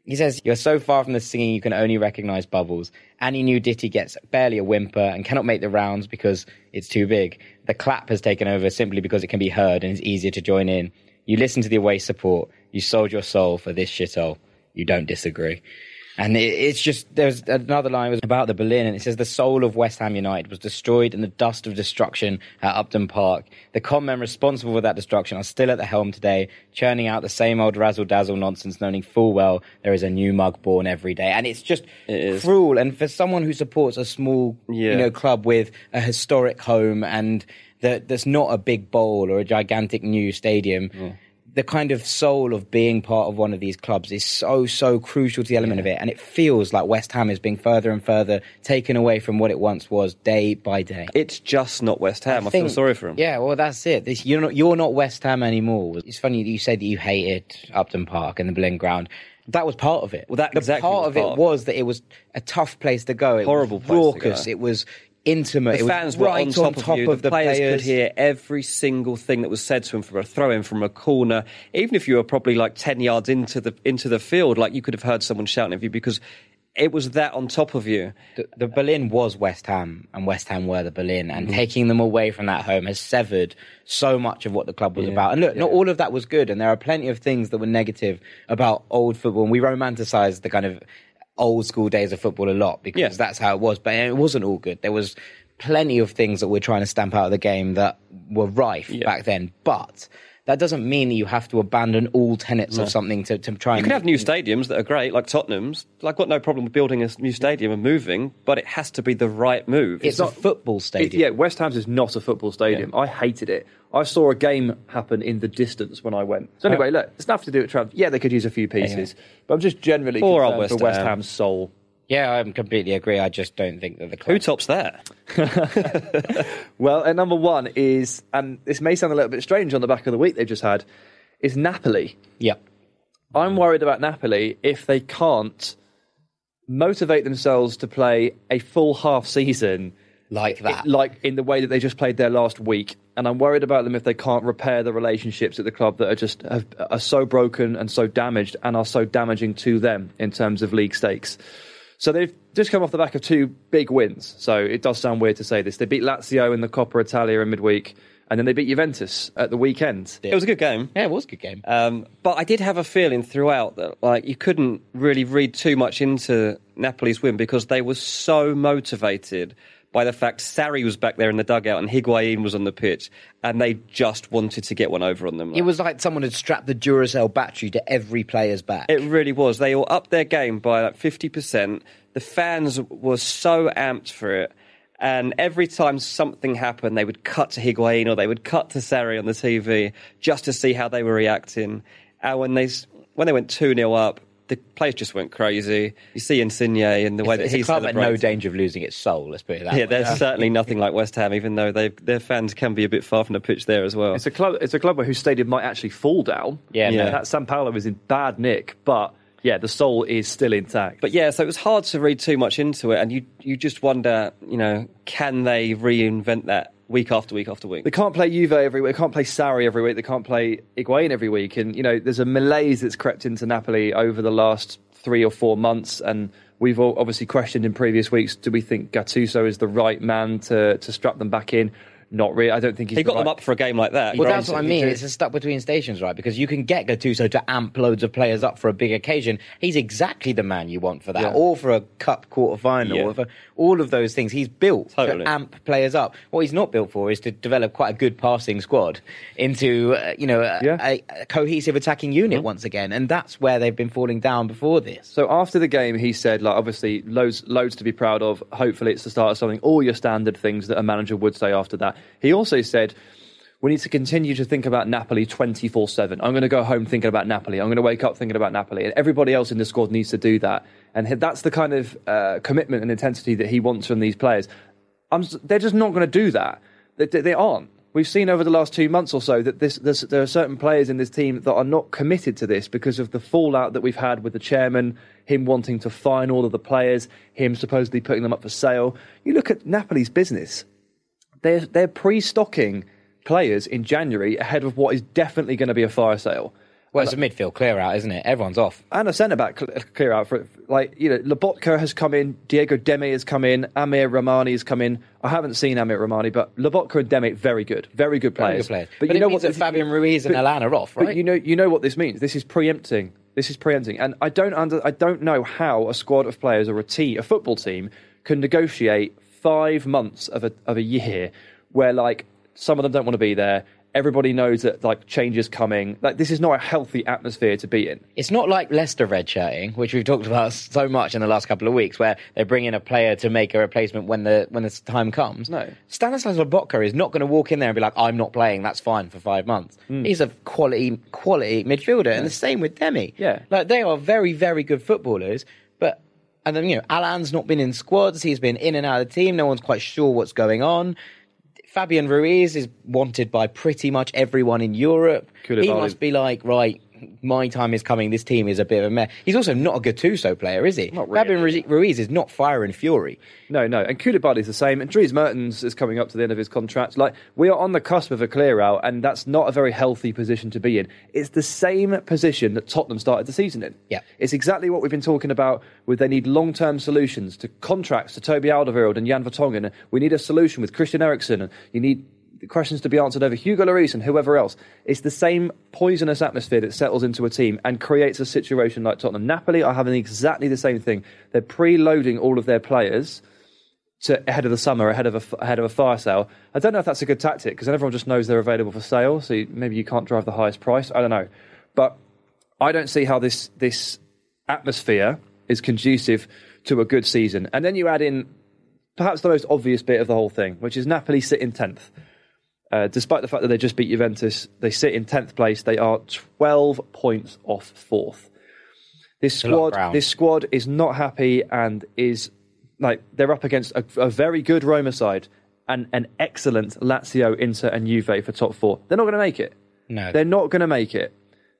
he says, You're so far from the singing you can only recognise bubbles. Any new ditty gets barely a whimper and cannot make the rounds because it's too big. The clap has taken over simply because it can be heard and is easier to join in. You listen to the away support. You sold your soul for this shithole. You don't disagree. And it, it's just, there's another line was about the Boleyn, and it says, The soul of West Ham United was destroyed in the dust of destruction at Upton Park. The con men responsible for that destruction are still at the helm today, churning out the same old razzle dazzle nonsense, knowing full well there is a new mug born every day. And it's just is. cruel. And for someone who supports a small, Yeah. you know, club with a historic home and that that's not a big bowl or a gigantic new stadium. Mm. The kind of soul of being part of one of these clubs is so so crucial to the element of it, and it feels like West Ham is being further and further taken away from what it once was, day by day. It's just not West Ham. I, feel think- sorry for him. Yeah, well, that's it. This, you're not you're not West Ham anymore. It's funny that you said that you hated Upton Park and the Boleyn Ground. That was part of it. Well, that the exactly part was of part it of it. was that it was a tough place to go. It Horrible was place to raucous. go. It was intimate. The it fans were right on top, of you. of the, the players, players. could hear every single thing that was said to him from a throw in from a corner. Even if you were probably like ten yards into the into the field, like you could have heard someone shouting at you because it was that on top of you. the, the Boleyn was West Ham, and West Ham were the Boleyn, Mm-hmm. and taking them away from that home has severed so much of what the club was about. And look, not all of that was good, and there are plenty of things that were negative about old football, and we romanticize the kind of old school days of football a lot because Yeah. that's how it was, but it wasn't all good. There was plenty of things that we're trying to stamp out of the game that were rife back then, but. That doesn't mean that you have to abandon all tenets of something to, to try and You can have new stadiums that are great, like Tottenham's. I've got no problem with building a new stadium and moving, but it has to be the right move. It's, a football It, stadium. yeah, West Ham's is not a football stadium. I hated it. I saw a game happen in the distance when I went. So anyway, look, it's nothing to do with Trav. Yeah, they could use a few pieces, but I'm just generally concerned West for West Ham. Ham's soul. Yeah, I completely agree. I just don't think that the club Who tops that? Well, at number one is, and this may sound a little bit strange on the back of the week they've just had, is Napoli. Yeah, I'm worried about Napoli if they can't motivate themselves to play a full half season Like that. like in the way that they just played their last week. And I'm worried about them if they can't repair the relationships at the club that are just have, are so broken and so damaged and are so damaging to them in terms of league stakes. So they've just come off the back of two big wins. So it does sound weird to say this. They beat Lazio in the Coppa Italia in midweek, and then they beat Juventus at the weekend. It was a good game. yeah, it was a good game. Um, but I did have a feeling throughout that like you couldn't really read too much into Napoli's win because they were so motivated by the fact Sarri was back there in the dugout and Higuain was on the pitch, and they just wanted to get one over on them. it was like someone had strapped the Duracell battery to every player's back. It really was. They all upped their game by like fifty percent. The fans were so amped for it, and every time something happened, they would cut to Higuain or they would cut to Sarri on the TV just to see how they were reacting. And when they when they went two 0 up, the players just went crazy. You see Insigne and the way that it's he a club at no danger of losing its soul. Let's put it that Yeah, way. there's certainly nothing like West Ham, even though they their fans can be a bit far from the pitch there as well. It's a club. It's a club where whose stadium might actually fall down. Yeah, Yeah. that San Paolo is in bad nick, but yeah, the soul is still intact. But yeah, so it was hard to read too much into it, and you you just wonder, you know, can they reinvent that week after week after week? They can't play Juve every week. They can't play Sarri every week. They can't play Higuain every week. And you know, there's a malaise that's crept into Napoli over the last three or four months. And we've obviously questioned in previous weeks: Do we think Gattuso is the right man to to strap them back in? Not really. I don't think he's. He the got them up for a game like that. Well, that's what I mean. It's a stuck between stations, right? Because you can get Gattuso to amp loads of players up for a big occasion. He's exactly the man you want for that, Yeah. or for a cup quarter final, Yeah. or for all of those things. He's built Totally. to amp players up. What he's not built for is to develop quite a good passing squad into, uh, you know, a, Yeah. a, a cohesive attacking unit once again, and that's where they've been falling down before this. So after the game, he said, like, obviously, loads, loads to be proud of. Hopefully, it's the start of something. All your standard things that a manager would say after that. He also said, we need to continue to think about Napoli 24 7. I'm going to go home thinking about Napoli. I'm going to wake up thinking about Napoli. And everybody else in the squad needs to do that. And that's the kind of uh, commitment and intensity that he wants from these players. I'm, they're just not going to do that. They, they- aren't. We've seen over the last two months or so that this, there's, there are certain players in this team that are not committed to this because of the fallout that we've had with the chairman, him wanting to fine all of the players, him supposedly putting them up for sale. You look at Napoli's business; they're they're pre-stocking players in January ahead of what is definitely going to be a fire sale. Well, it's a midfield clear out, isn't it? Everyone's off. and a centre back clear out for like you know Lobotka has come in, Diego Demme has come in, Amir Romani has come in. I haven't seen Amir Romani, but Lobotka and Demme very good, very good Very players. good players. But, But you know what? that Fabian Ruiz and Allan are off, right? You know, you know what this means. This is preempting. This is preempting, and I don't under, I don't know how a squad of players or a team, a football team, can negotiate five months of a of a year where like some of them don't want to be there. Everybody knows that like change is coming. Like this is not a healthy atmosphere to be in. It's not like Leicester redshirting, which we've talked about so much in the last couple of weeks, where they bring in a player to make a replacement when the when the time comes. No. Stanislav Lobotka is not going to walk in there and be like, "I'm not playing. That's fine for five months." Mm. He's a quality quality midfielder, and the same with Demme. Yeah. like they are very very good footballers. And then, you know, Allan's not been in squads. He's been in and out of the team. No one's quite sure what's going on. Fabian Ruiz is wanted by pretty much everyone in Europe. He must be like, right, my time is coming. This team is a bit of a mess. He's also not a Gattuso player, is he? Not really. Fabian Ruiz is not fire and fury. No, no. And Koulibaly's the same. And Dries Mertens is coming up to the end of his contract. Like, we are on the cusp of a clear out, and that's not a very healthy position to be in. It's the same position that Tottenham started the season in. Yeah. It's exactly what we've been talking about with they need long term solutions to contracts to Toby Alderweireld and Jan Vertonghen. We need a solution with Christian Eriksen. And you need questions to be answered over Hugo Lloris and whoever else. It's the same poisonous atmosphere that settles into a team and creates a situation like Tottenham. Napoli are having exactly the same thing. They're preloading all of their players to ahead of the summer, ahead of a ahead of a fire sale. I don't know if that's a good tactic because then everyone just knows they're available for sale. So you, maybe you can't drive the highest price. I don't know, but I don't see how this this atmosphere is conducive to a good season. And then you add in perhaps the most obvious bit of the whole thing, which is Napoli sit in tenth. Uh, despite the fact that they just beat Juventus, they sit in tenth place. They are twelve points off fourth. This a lot of squad, this squad is not happy and is like they're up against a, a very good Roma side and an excellent Lazio, Inter, and Juve for top four. They're not going to make it. No. they're not going to make it,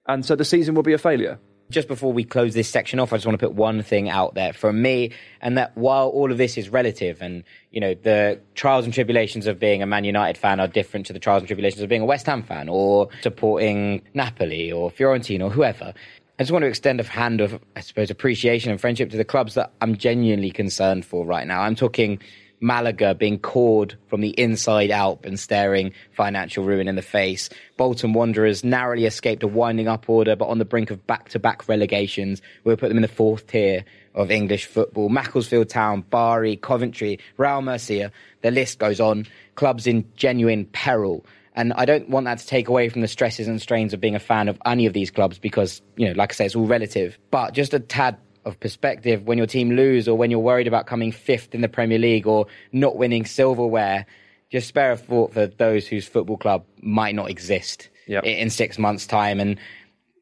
and so the season will be a failure. Just before we close this section off, I just want to put one thing out there from me, and that while all of this is relative, and you know the trials and tribulations of being a Man United fan are different to the trials and tribulations of being a West Ham fan or supporting Napoli or Fiorentina or whoever. I just want to extend a hand of, I suppose, appreciation and friendship to the clubs that I'm genuinely concerned for right now. I'm talking Malaga being cawed from the inside out and staring financial ruin in the face. Bolton Wanderers narrowly escaped a winding up order, but on the brink of back-to-back relegations. We'll put them in the fourth tier of English football. Macclesfield Town, Bari, Coventry, Real Murcia. The list goes on. Clubs in genuine peril. And I don't want that to take away from the stresses and strains of being a fan of any of these clubs because, you know, like I say, it's all relative. But just a tad of perspective when your team lose or when you're worried about coming fifth in the Premier League or not winning silverware, just spare a thought for those whose football club might not exist Yep. in six months' time. And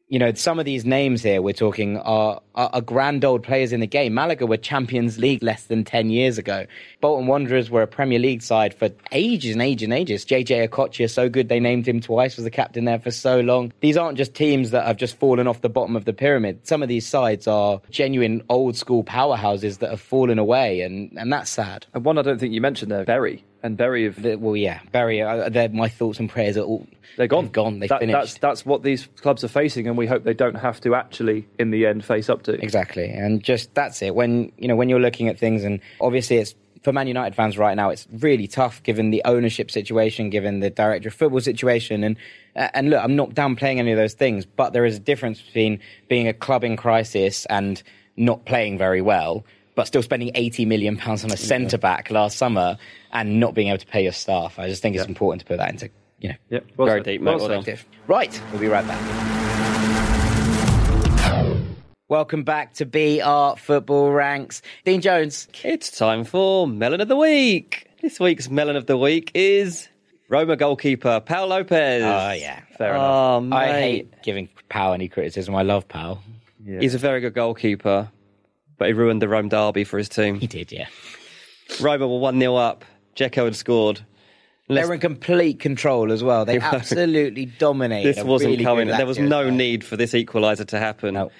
you know, some of these names here we're talking are, are, are grand old players in the game. Malaga were Champions League less than 10 years ago. Bolton Wanderers were a Premier League side for ages and ages and ages. JJ Okocha, so good they named him twice, was the captain there for so long. These aren't just teams that have just fallen off the bottom of the pyramid. Some of these sides are genuine old school powerhouses that have fallen away, and, and that's sad. And one I don't think you mentioned there, Bury. And Bury have The- well, yeah, Barry, uh, they're- my thoughts and prayers are all they're gone. they've gone. They That- finished. That's that's what these clubs are facing, and we hope they don't have to actually, in the end, face up to. Exactly, and just that's it. When you know when you're looking at things, and obviously it's for Man United fans right now, it's really tough given the ownership situation, given the director of football situation, and and look, I'm not downplaying any of those things, but there is a difference between being a club in crisis and not playing very well, but still spending 80 million pounds on a centre back last summer and not being able to pay your staff. I just think it's important to put that into you know Yep. Well Very deep, Well mate. Said. done. perspective. Right, we'll be right back. Welcome back to BR Football Ranks. Dean Jones. It's time for Melon of the Week. This week's Melon of the Week is Roma goalkeeper Pau Lopez. Oh, yeah. Fair oh, enough. Oh, mate. I hate giving Pau any criticism. I love Pau. He's a very good goalkeeper, but he ruined the Rome derby for his team. He did, yeah. Roma were 1 0 up. Dzeko had scored. They were in complete control as well. They absolutely dominated. This wasn't really coming. There was Lazio no side. need for this equaliser to happen. No.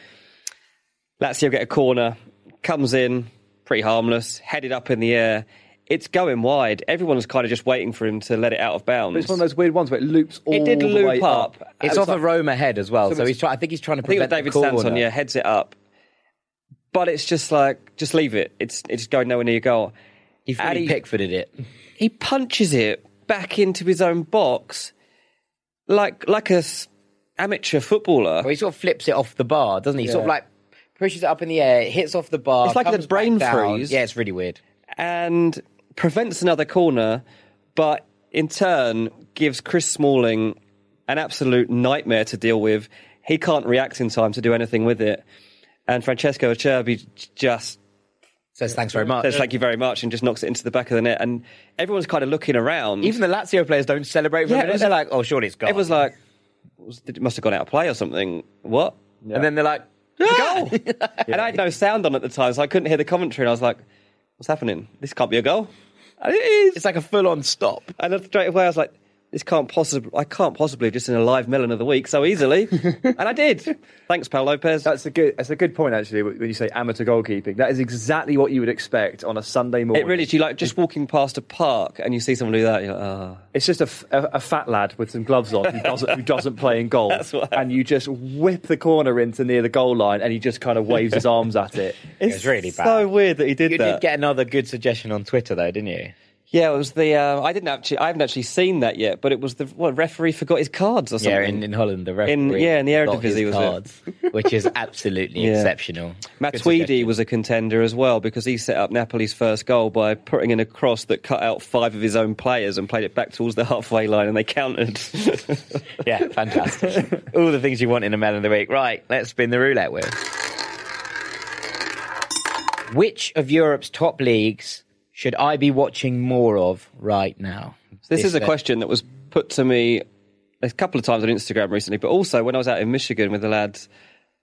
Lazio get a corner, comes in, pretty harmless, headed up in the air. It's going wide. Everyone's kind of just waiting for him to let it out of bounds. But it's one of those weird ones where it loops all the time. It did the loop up. up. It's And off like- a Roma head as well. So So, he's trying. I think he's trying to I think it prevent was David the corner. Sanson, yeah, heads it up. But it's just like, just leave it. It's it's going nowhere near your goal. He fully And he- Pickforded it. He punches it back into his own box, like like a s- amateur footballer. Well, he sort of flips it off the bar, doesn't he? Sort of like pushes it up in the air, it hits off the bar. It's like a brain back freeze. Yeah, it's really weird. and prevents another corner, but in turn gives Chris Smalling an absolute nightmare to deal with. He can't react in time to do anything with it. And Francesco Acerbi just Says thanks very much. says thank you very much and just knocks it into the back of the net. And everyone's kind of looking around. Even the Lazio players don't celebrate for Yeah, a it minute. was- They're like, oh, surely it's gone. it was like, it must have gone out of play or something. What? and then they're like, goal. And I had no sound on at the time, so I couldn't hear the commentary. And I was like, what's happening? This can't be a goal. And it is. it's like a full-on stop. And then straight away, I was like, "This can't possibly. I can't possibly just in a live melon of the week so easily." and I did. Thanks, Pau Lopez. That's a good. That's a good point actually. When you say amateur goalkeeping, that is exactly what you would expect on a Sunday morning. it really is. You like just walking past a park and you see someone do that. You're like, oh. It's just a a fat lad with some gloves on who doesn't, who doesn't play in goal, That's what and you just whip the corner into near the goal line, and he just kind of waves his arms at it. It's really bad. So weird that he did You that. did get another good suggestion on Twitter, though, didn't you? Yeah, it was the. Uh, I didn't actually. I haven't actually seen that yet, but it was the what referee forgot his cards or something. Yeah, in, in Holland, the referee. yeah, in the Eredivisie, was it? cards, which is absolutely Yeah. exceptional. Matt Good Tweedy suggestion. was a contender as well because he set up Napoli's first goal by putting in a cross that cut out five of his own players and played it back towards the halfway line, and they countered. Yeah, fantastic. All the things you want in a man of the week. Right, let's spin the roulette wheel. Which of Europe's top leagues should I be watching more of right now? This is a uh, question that was put to me a couple of times on Instagram recently, but also when I was out in Michigan with the lads.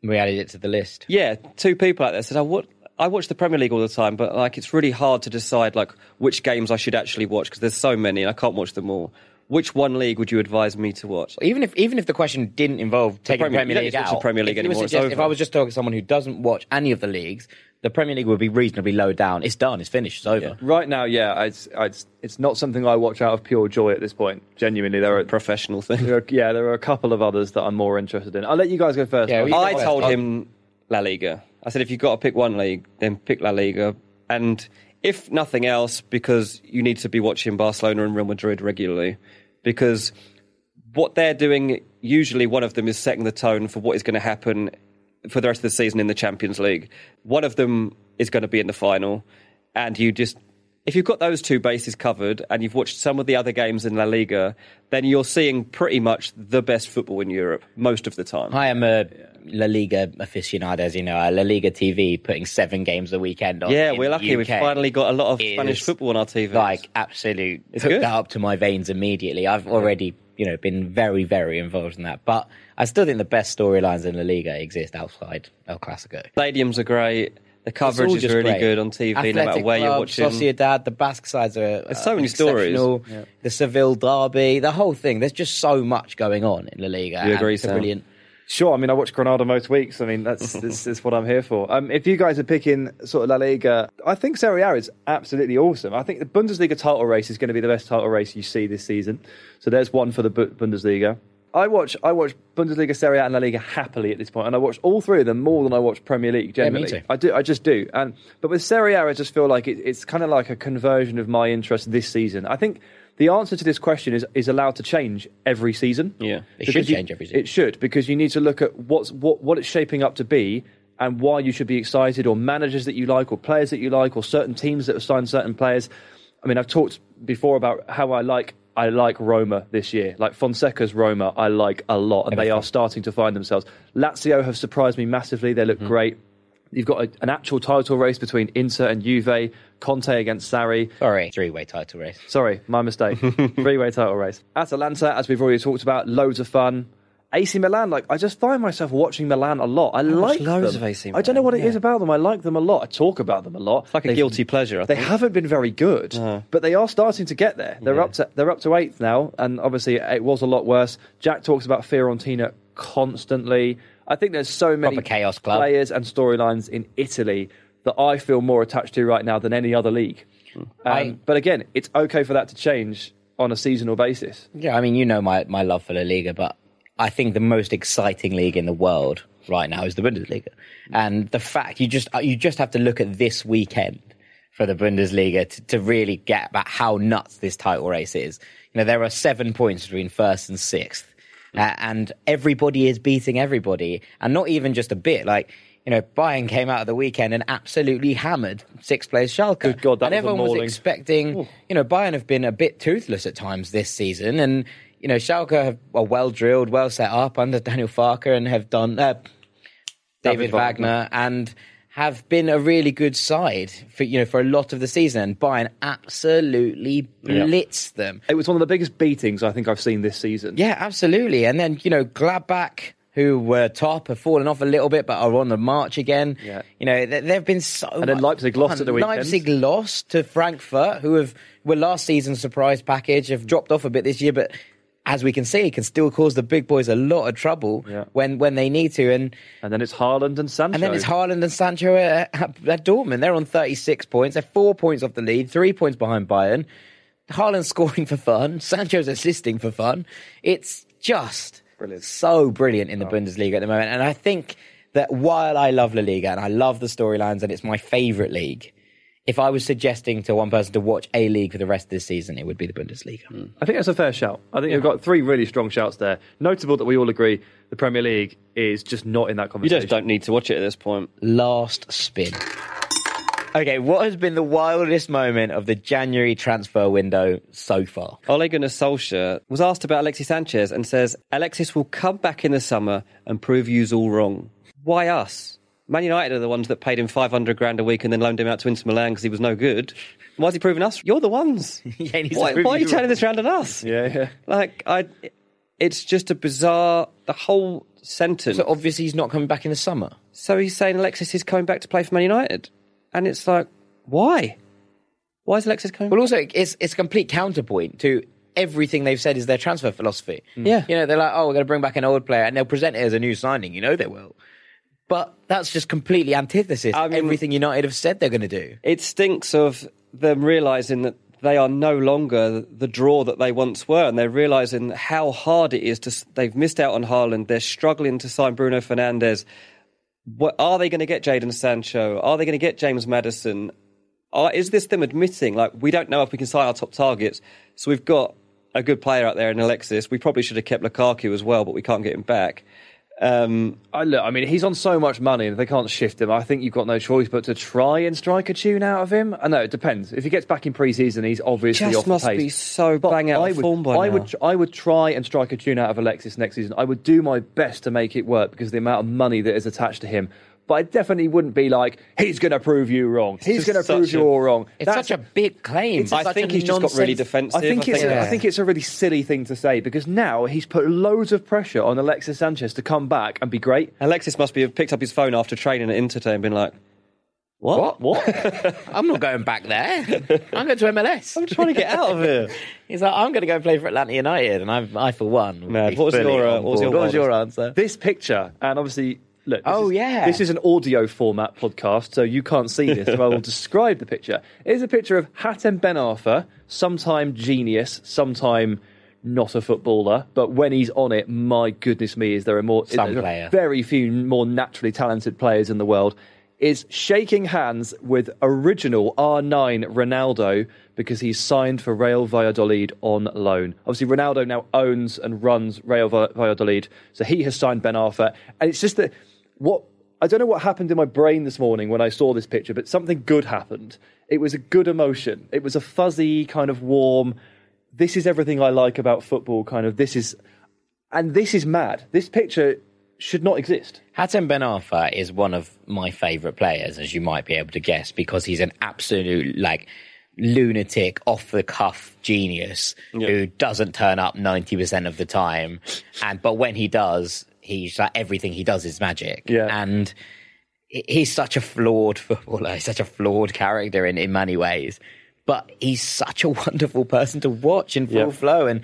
We added it to the list. Yeah, two people out there said, "I what I watch the Premier League all the time, but like it's really hard to decide like which games I should actually watch because there's so many and I can't watch them all. Which one league would you advise me to watch?" Even if even if the question didn't involve taking Premier- the Premier don't League out, the Premier League if, anymore, it's suggest- if. I was just talking to someone who doesn't watch any of the leagues, the Premier League would be reasonably low down. It's done. It's finished. It's over. Right now, yeah, it's, it's it's not something I watch out of pure joy at this point. Genuinely, there are, Professional thing. there are yeah, there are a couple of others that I'm more interested in. I'll let you guys go first. Yeah, I'll- I told I'll- him La Liga. I said, if you've got to pick one league, then pick La Liga. And if nothing else, because you need to be watching Barcelona and Real Madrid regularly. Because what they're doing, usually one of them is setting the tone for what is going to happen for the rest of the season in the Champions League. One of them is going to be in the final. And you just, if you've got those two bases covered and you've watched some of the other games in La Liga, then you're seeing pretty much the best football in Europe most of the time. I am a La Liga aficionado, as you know. A La Liga TV putting seven games a weekend on. Yeah, we're lucky. We've finally got a lot of Spanish football on our TV. Like absolute, It's hooked good. that up to my veins immediately. I've already, you know, been very, very involved in that. But I still think the best storylines in La Liga exist outside El Clasico. stadiums are great. The It's all coverage is really great. good on TV, no matter Athletic where you're watching. Sociedad, the Basque sides are. There's uh, so many stories. The Seville derby, the whole thing. There's just so much going on in La Liga. You agree, Sam? brilliant. Sure, I mean I watch Granada most weeks. I mean that's this is what I'm here for. Um, if you guys are picking sort of La Liga, I think Serie A is absolutely awesome. I think the Bundesliga title race is going to be the best title race you see this season. So there's one for the Bundesliga. I watch I watch Bundesliga, Serie A, and La Liga happily at this point, and I watch all three of them more than I watch Premier League generally. too. I do, I just do. And but with Serie A, I just feel like it, it's kind of like a conversion of my interest this season. I think the answer to this question is is allowed to change every season. Yeah. It should you- change every season. It should because you need to look at what's what what it's shaping up to be and why you should be excited, or managers that you like, or players that you like, or certain teams that have signed certain players. I mean, I've talked before about how I like I like Roma this year. Like Fonseca's Roma, I like a lot, and they are starting to find themselves. Lazio have surprised me massively. They look mm-hmm. great. You've got a, an actual title race between Inter and Juve, Conte against Sarri. Sorry, three-way title race. Sorry, my mistake. Three way title race. Atalanta, as we've already talked about, loads of fun. AC Milan, like I just find myself watching Milan a lot. I watch like loads them. of AC Milan, I don't know what it is yeah. about them. I like them a lot. I talk about them a lot. It's like a guilty pleasure, I they think. haven't been very good, but they are starting to get there. They're Yeah. up to they're up to eighth now, and obviously it was a lot worse. Jack talks about Fiorentina constantly. I think there's so many Proper chaos club. players and storylines in Italy that I feel more attached to right now than any other league. Um, I- but again, it's okay for that to change on a seasonal basis. Yeah, I mean, you know my, my love for La Liga, but I think the most exciting league in the world right now is the Bundesliga. And the fact you just you just have to look at this weekend for the Bundesliga to, to really get about how nuts this title race is. You know, there are seven points between first and sixth, uh, and everybody is beating everybody, and not even just a bit. Like you know, Bayern came out of the weekend and absolutely hammered sixth place Schalke. Good God, that and was a everyone was mauling. expecting. You know, Bayern have been a bit toothless at times this season, and you know, Schalke have, are well drilled, well set up under Daniel Farke, and have done uh, David, David Wagner. Wagner, and have been a really good side for you know for a lot of the season. And Bayern absolutely blitzed them. It was one of the biggest beatings I think I've seen this season. Yeah, absolutely. And then, you know, Gladbach, who were top, have fallen off a little bit, but are on the march again. Yeah. You know, there have been so And then Leipzig lost at the weekend. Leipzig lost to Frankfurt, who have were last season's surprise package, have dropped off a bit this year, but as we can see, can still cause the big boys a lot of trouble Yeah. when, when they need to. And And then it's Haaland and Sancho. and then it's Haaland and Sancho at, at, at Dortmund. They're on 36 points. They're four points off the lead, three points behind Bayern. Haaland scoring for fun. Sancho's assisting for fun. It's just Brilliant. so brilliant in the Bundesliga at the moment. And I think that while I love La Liga and I love the storylines and it's my favourite league, if I was suggesting to one person to watch a league for the rest of this season, it would be the Bundesliga. Hmm. I think that's a fair shout. I think you've got three really strong shouts there. Notable that we all agree the Premier League is just not in that conversation. You just don't need to watch it at this point. last spin. Okay, what has been the wildest moment of the January transfer window so far? Ole Gunnar Solskjaer was asked about Alexis Sanchez and says, Alexis will come back in the summer and prove yous all wrong. Why us? Man United are the ones that paid him 500 grand a week and then loaned him out to Inter Milan because he was no good. Why is he proving us? You're the ones. Yeah, why, why are you turning this around on us? Yeah, yeah. Like, I, it's just a bizarre, the whole sentence. So obviously he's not coming back in the summer. So he's saying Alexis is coming back to play for Man United. And it's like, why? Why is Alexis coming Well, also it's it's a complete counterpoint to everything they've said is their transfer philosophy. Mm. Yeah. you know they're like, oh, we're going to bring back an old player, and they'll present it as a new signing. You know they will, but that's just completely antithesis. I to mean- everything United have said they're going to do. it stinks of them realizing that they are no longer the draw that they once were, and they're realizing how hard it is to. They've missed out on Haaland. They're struggling to sign Bruno Fernandes. What are they going to get? Jadon Sancho? Are they going to get James Maddison? Are, is this them admitting like we don't know if we can sign our top targets? So we've got a good player out there in Alexis. We probably should have kept Lukaku as well, but we can't get him back. Um, I look, I mean, he's on so much money and they can't shift him. I think you've got no choice but to try and strike a tune out of him. I know it depends. If he gets back in pre-season, he's obviously Just off must the pace. be so But bang out I of would, form by I now. would, I would try and strike a tune out of Alexis next season. I would do my best to make it work because the amount of money that is attached to him. But I definitely wouldn't be like, he's going to prove you wrong. He's going to prove a- you all wrong. It's That's- such a big claim. It's- I think a he's just got really defensive. I think, it's a, I Yeah. think it's a really silly thing to say because now he's put loads of pressure on Alexis Sanchez to come back and be great. Alexis must be have picked up his phone after training at Inter today and been like, "What? What? I'm not going back there. I'm going to MLS. I'm trying to get out of here." He's like, I'm going to go play for Atlanta United, and I, I for one, would Mad. What was your, uh, on what was your what was your answer? this picture, and obviously, look. This Oh, is, yeah. This is an audio format podcast, so you can't see this. so I will describe the picture. It is a picture of Hatem Ben Arfa, sometime genius, sometime not a footballer, but when he's on it, my goodness me, is there a more Some player. very few more naturally talented players in the world. Is shaking hands with original R9 Ronaldo because he's signed for Real Valladolid on loan. Obviously, Ronaldo now owns and runs Real Valladolid, so he has signed Ben Arfa. And it's just that what I don't know what happened in my brain this morning when I saw this picture, but something good happened. It was a good emotion. It was a fuzzy, kind of warm. This is everything I like about football. Kind of this is, and this is mad. This picture should not exist. Hatem Ben Arfa is one of my favourite players, as you might be able to guess, because he's an absolute like lunatic, off the cuff genius who doesn't turn up ninety percent of the time, and but when he does, he's like everything he does is magic. Yeah. and he's such a flawed footballer. He's such a flawed character in in many ways, but he's such a wonderful person to watch in full Yeah. flow and.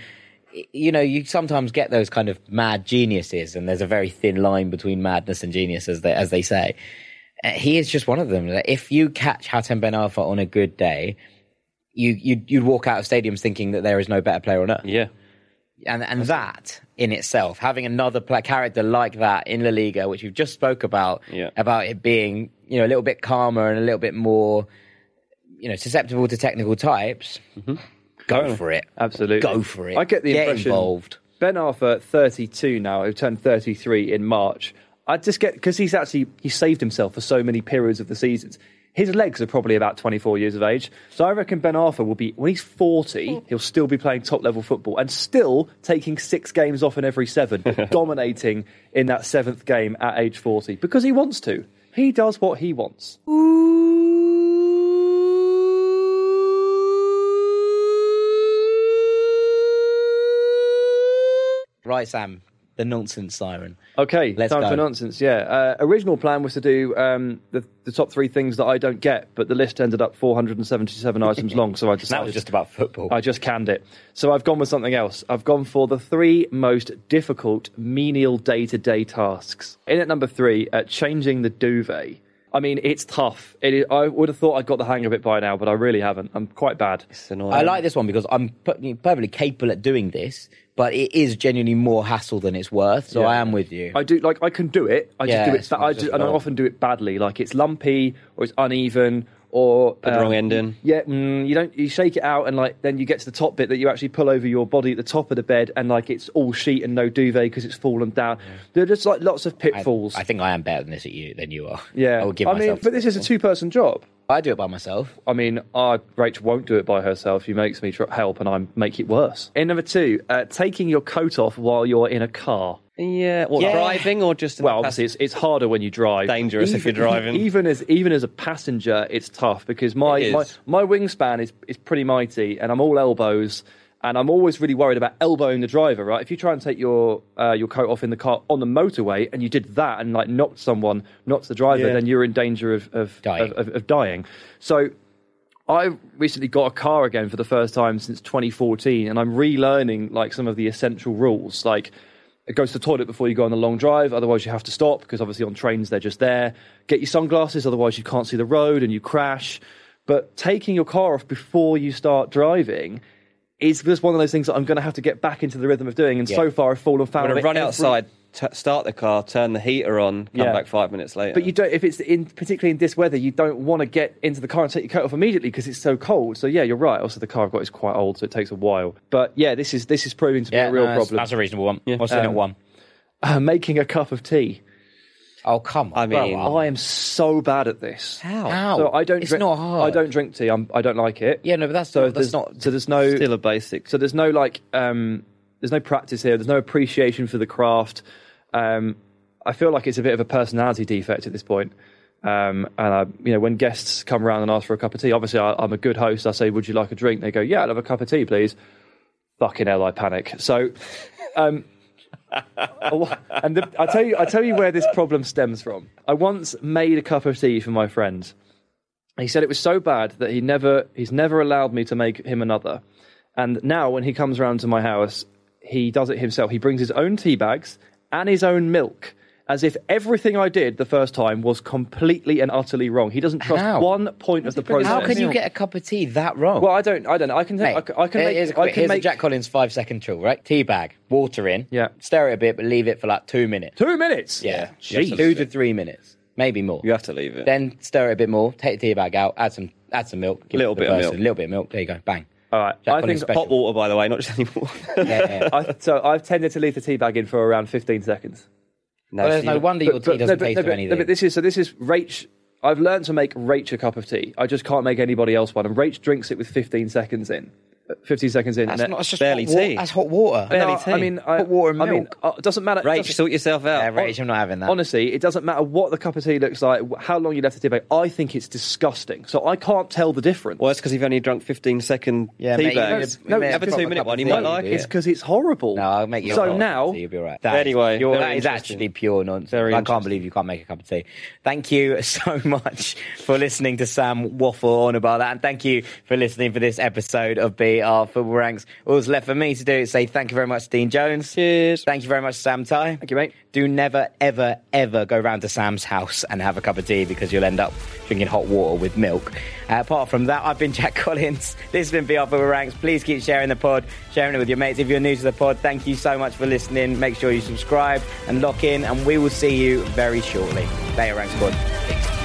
You know, you sometimes get those kind of mad geniuses, and there's a very thin line between madness and genius, as they as they say. Uh, he is just one of them. If you catch Hatem Ben Arfa on a good day, you you'd, you'd walk out of stadiums thinking that there is no better player on earth. Yeah. And and that in itself, having another pla character like that in La Liga, which we've just spoke about, Yeah. about it being you know a little bit calmer and a little bit more, you know, susceptible to technical types. Mm-hmm. Go for it. Absolutely. Go for it. I get the Get impression involved. Ben Arfa, 32 now, who turned 33 in March. I just get because he's actually he saved himself for so many periods of the seasons. His legs are probably about 24 years of age, so I reckon Ben Arfa will be when he's 40, he'll still be playing top level football and still taking six games off in every seven, dominating in that seventh game at age 40 because he wants to. He does what he wants. Right, Sam. The nonsense siren. Okay, Let's time go. for nonsense. Yeah, uh, original plan was to do um, the, the top three things that I don't get, but the list ended up 477 items long, so I just That was just about football. I just canned it. So I've gone with something else. I've gone for the three most difficult menial day-to-day tasks. In at number three, uh, changing the duvet. I mean, it's tough. It is, I would have thought I'd got the hang of it by now, but I really haven't. I'm quite bad. It's annoying. I like this one because I'm perfectly capable at doing this, but it is genuinely more hassle than it's worth. So Yeah. I am with you. I do like I can do it. I just do it's it. But I just just, and I wrong. often do it badly. Like it's lumpy or it's uneven or Put the um, wrong end in. Yeah, mm, you don't. You shake it out and like then you get to the top bit that you actually pull over your body at the top of the bed and like it's all sheet and no duvet because it's fallen down. There are just like lots of pitfalls. I think I am better than this at you than you are. yeah, I will give I myself. mean, but this is a two-person job. I do it by myself. I mean, I, Rachel won't do it by herself. She makes me tr- help, and I make it worse. In number two, uh, taking your coat off while you're in a car. Yeah. What, Yeah. driving or just. in Well, the obviously, it's, it's harder when you drive. Dangerous if you're driving. Even as even as a passenger, it's tough because my It my, is. my wingspan is is pretty mighty, and I'm all elbows, and I'm always really worried about elbowing the driver. Right? If you try and take your uh, your coat off in the car on the motorway, and you did that and like knocked someone, knocked the driver, Yeah. then you're in danger of of Dying. Of, of, of dying. So. I recently got a car again for the first time since 2014, and I'm relearning like some of the essential rules. Like, it goes to the toilet before you go on a long drive, otherwise you have to stop because obviously on trains they're just there. Get your sunglasses, otherwise you can't see the road and you crash. But taking your car off before you start driving is just one of those things that I'm going to have to get back into the rhythm of doing. And Yeah. so far, I've fallen foul of it run every- outside, t- start the car, turn the heater on, come Yeah. back five minutes later. But you don't, if it's in, particularly in this weather, you don't want to get into the car and take your coat off immediately because it's so cold. So yeah, you're right. Also, the car I've got is quite old, so it takes a while. But yeah, this is this is proving to be Yeah, a real no, problem. That's a reasonable one. What's in Um, at one? Uh, making a cup of tea. Oh come on! I mean, up. I am so bad at this. how? How? So I don't. It's drink, not hard. I don't drink tea. I'm, I don't like it. Yeah, no, but that's So not, that's there's not. So there's no. Still a basic. So there's no like. Um, there's no practice here. There's no appreciation for the craft. Um, I feel like it's a bit of a personality defect at this point. Um, and I, you know, when guests come around and ask for a cup of tea, obviously I, I'm a good host. I say, "Would you like a drink?" They go, "Yeah, I'd have a cup of tea, please." Fucking hell, I panic. So, um, and the, I tell you, I tell you where this problem stems from. I once made a cup of tea for my friend. He said it was so bad that he never, he's never allowed me to make him another. And now, when he comes around to my house, he does it himself. He brings his own tea bags and his own milk, as if everything I did the first time was completely and utterly wrong. He doesn't trust How? one point of the process. How can you get a cup of tea that wrong? Well, I don't. I don't. know. I can. Mate, I can, I can make. here's, a I quick- can here's a make Jack Collins five second chill, right? Tea bag, water in, Yeah. stir it a bit, but leave it for like two minutes. two minutes. Yeah, Jeez. two to three minutes, maybe more. You have to leave it. Then stir it a bit more. Take the tea bag out. Add some, add some milk. give Little it to the bit of milk. A little bit of milk. There you go. Bang. All right. Jack I think. special. Hot water, by the way, not just any water. Yeah, yeah. I, so I've tended to leave the tea bag in for around 15 seconds. no, well, there's no you- wonder your tea doesn't but, taste no, of but- anything. no, but this is so. This is Rach. I've learned to make Rach a cup of tea. I just can't make anybody else one. And Rach drinks it with 15 seconds in. 15 seconds in. That's not. That's just barely hot wa- tea. That's hot water. No, barely I mean, I, Hot water and I mean, milk. uh, it doesn't matter. Rach, doesn't- sort yourself out. Yeah, Rach, I'm not having that. Honestly, it doesn't matter what the cup of tea looks like, how long you left the tea bag. I think it's disgusting. So I can't tell the difference. Well, it's because you've only drunk 15 second Yeah, tea mate, bags. need a- you have a two minute cup one. of You might like yeah. It's because it's horrible. No, I'll make you. a So now, tea, you'll be all right. That is Anyway, pure- very that is actually pure nonsense. Very I can't believe you can't make a cup of tea. Thank you so much for listening to Sam waffle on about that, and thank you for listening for this episode of BR Football Ranks. All that's left for me to do is say thank you very much, Dean Jones. Cheers. Thank you very much, Sam Tighe. Thank you, mate. Do never, ever, ever go round to Sam's house and have a cup of tea because you'll end up drinking hot water with milk. Uh, apart from that, I've been Jack Collins. This has been BR Football Ranks. Please keep sharing the pod, sharing it with your mates. If you're new to the pod, thank you so much for listening. Make sure you subscribe and lock in, and we will see you very shortly. Later, Ranks Squad.